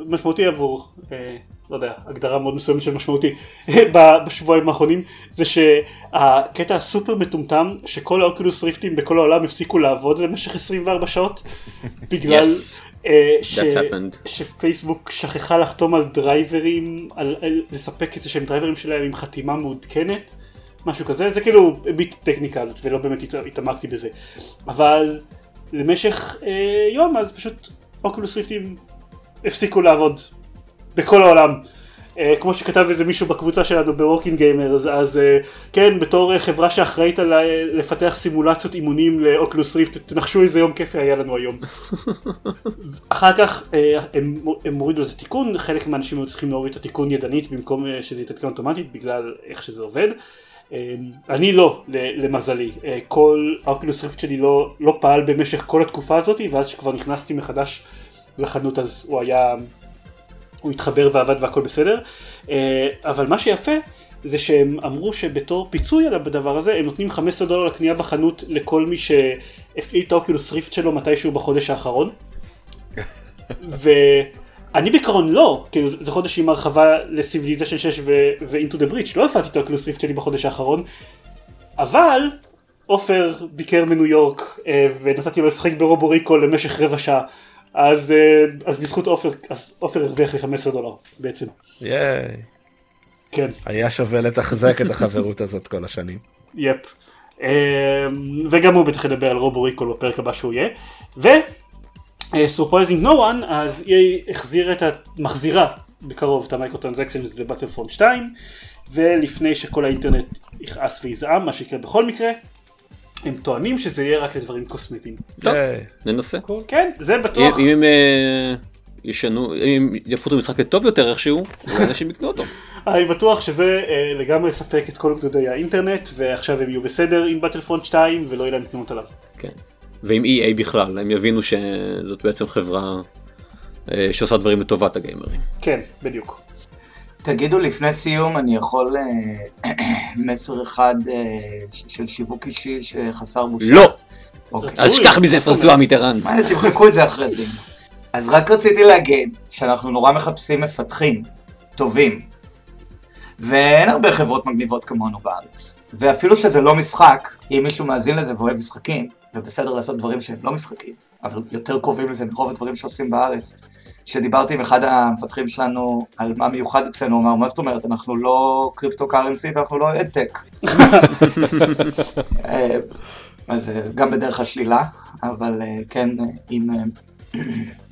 משמעותי עבור, אה, לא יודע, הגדרה מאוד מסוימת של משמעותי, בשבועיים האחרונים, זה שהקטע הסופר מטומטם, שכל האוקולוס ריפטים בכל העולם הפסיקו לעבוד למשך 24 שעות, בגלל Yes. אה, ש... שפייסבוק שכחה לחתום על דרייברים, על, על לספק איזה שהם דרייברים שלהם עם חתימה מעודכנת, משהו כזה, זה כאילו bit technical ולא באמת הת- התעמקתי בזה, אבל למשך אה, יום אז פשוט אוקולוס ריפטים הפסיקו לעבוד בכל העולם. אה, כמו שכתב איזה מישהו בקבוצה שלנו ב Working Gamer אז, אז אה, כן בתור אה, חברה שאחראית על לפתח סימולציות אימונים לאוקולוס ריפט תנחשו איזה יום כיפי היה לנו היום. אחר כך אה, הם, הם הורידו איזה תיקון חלק מהאנשים היו צריכים להוריד את התיקון ידנית במקום אה, שזה יתעדכן אוטומטית בגלל איך שזה עובד. אה, אני לא למזלי אה, כל האוקולוס ריפט שלי לא, לא פעל במשך כל התקופה הזאת ואז שכבר נכנסתי מחדש לחנות אז הוא היה הוא התחבר ועבד והכל בסדר, אה, אבל מה שיפה זה שהם אמרו שבתור פיצוי על הדבר הזה הם נותנים 15 דולר לקנייה בחנות לכל מי שהפעיל את ה Oculus Rift שלו מתישהו בחודש האחרון. ואני בעיקרון לא, כאילו זה חודש עם הרחבה ל Civilization 6 ו- Into the Breach, לא הפעלתי את ה Oculus Rift שלי בחודש האחרון, אבל עופר ביקר מניו יורק אה, ונתתי לו לשחק ב Robo Recall למשך רבע שעה. אז, אה, אז בזכות עופר, אז עופר הרוויח לי 15 דולר בעצם. ייי. כן, היה שווה לתחזק את החברות הזאת כל השנים. yep. אה, וגם הוא בטח ידבר על Robo Recall בפרק הבא שהוא יהיה. ו... surprising no one, אז EA החזירה את ה... מחזירה בקרוב את ה microtransactions ל Battlefront 2, ולפני שכל האינטרנט יכעס ויזעם, מה שיקרה בכל מקרה, הם טוענים שזה יהיה רק לדברים קוסמטיים. טוב. ננסה. כן, זה בטוח. אם הם אה, ישנו, אם הם יהפכו את המשחק לטוב יותר איכשהו, אנשים יקנו אותו. אני בטוח שזה אה, לגמרי יספק את כל גדודי האינטרנט, ועכשיו הם יהיו בסדר עם בטלפון 2, ולא יהיה להם תקנות עליו. כן. ועם EA בכלל, הם יבינו שזאת בעצם חברה אה, שעושה דברים לטובת הגיימרים. כן, בדיוק. תגידו לפני סיום, אני יכול אה, מסר אחד אה, של שיווק אישי שחסר בושה? לא! אוקיי. אז שכח מזה פרנסואה מיטרן. מה, תמחקו את זה אחרי זה. אז רק רציתי להגיד שאנחנו נורא מחפשים מפתחים טובים, ואין הרבה חברות מגניבות כמונו בארץ. ואפילו שזה לא משחק, אם מישהו מאזין לזה ואוהב משחקים, ובסדר לעשות דברים שהם לא משחקים, אבל יותר קרובים לזה מרוב הדברים שעושים בארץ. כשדיברתי עם אחד המפתחים שלנו על מה מיוחד אצלנו, הוא אמר, מה זאת אומרת, אנחנו לא קריפטו קרנסי ואנחנו לא אדטק. אה, אז אה, גם בדרך השלילה, אבל אה, כן, אם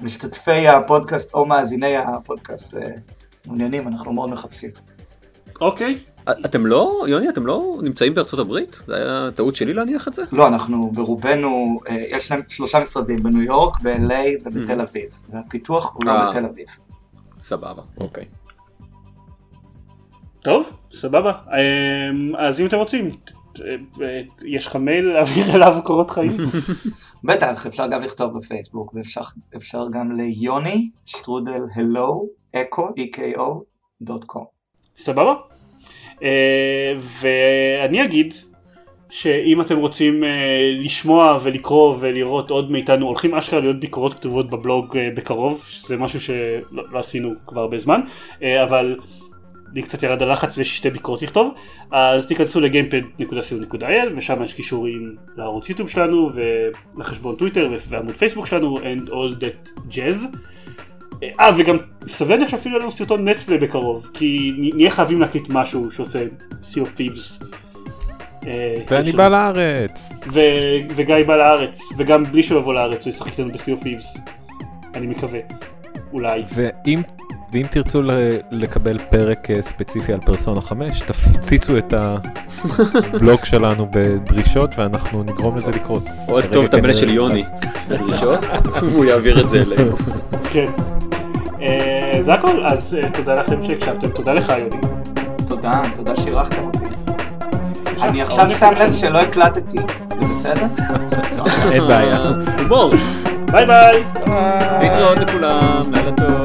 משתתפי הפודקאסט או מאזיני הפודקאסט מעוניינים, אנחנו מאוד מחפשים. אוקיי, אתם לא, יוני, אתם לא נמצאים בארצות הברית? זה היה טעות שלי להניח את זה? לא, אנחנו ברובנו, אה, יש להם שלושה משרדים בניו יורק, ב-LA ובתל אביב, והפיתוח הוא לא אה. בתל אביב. סבבה, אוקיי. טוב, סבבה. אמ, אז אם אתם רוצים, יש לך מייל להעביר אליו קורות חיים? בטח, אפשר גם לכתוב בפייסבוק, ואפשר אפשר גם ליוני, שטרודל הלו, אקו, E-K-O, דוט קום. סבבה. אה, ואני אגיד שאם אתם רוצים אה, לשמוע ולקרוא ולראות עוד מאיתנו הולכים אשכרה להיות ביקורות כתובות בבלוג אה, בקרוב שזה משהו שלא לא עשינו כבר הרבה זמן אבל לי קצת ירד הלחץ ויש שתי ביקורות לכתוב אז תיכנסו לגיימפד.co.il ושם יש קישורים לערוץ יוטיוב שלנו ולחשבון טוויטר ועמוד פייסבוק שלנו and all that jazz אה וגם סביר להניח שאפילו יהיה לנו סרטון נטפליי בקרוב כי נהיה חייבים להקליט משהו שעושה of Thieves. אה, ואני בא לארץ. ו- וגיא בא לארץ וגם בלי שהוא יבוא לארץ הוא ישחק איתנו of Thieves. אני מקווה. אולי. ואם ואם תרצו לקבל פרק אה, ספציפי על פרסונה 5, תפציצו את הבלוג שלנו בדרישות ואנחנו נגרום לזה לקרות. או כרגע לכתוב את המייל כנראה- של יוני. בדרישות, הוא יעביר את זה אלינו. כן. אה, זה הכל אז אה, תודה לכם שהקשבתם תודה לך יוני. תודה, תודה שאירחתם אותי. אני עכשיו שם. לב שלא הקלטתי, זה בסדר? אין בעיה. ביי ביי. להתראות לכולם, לילה טוב.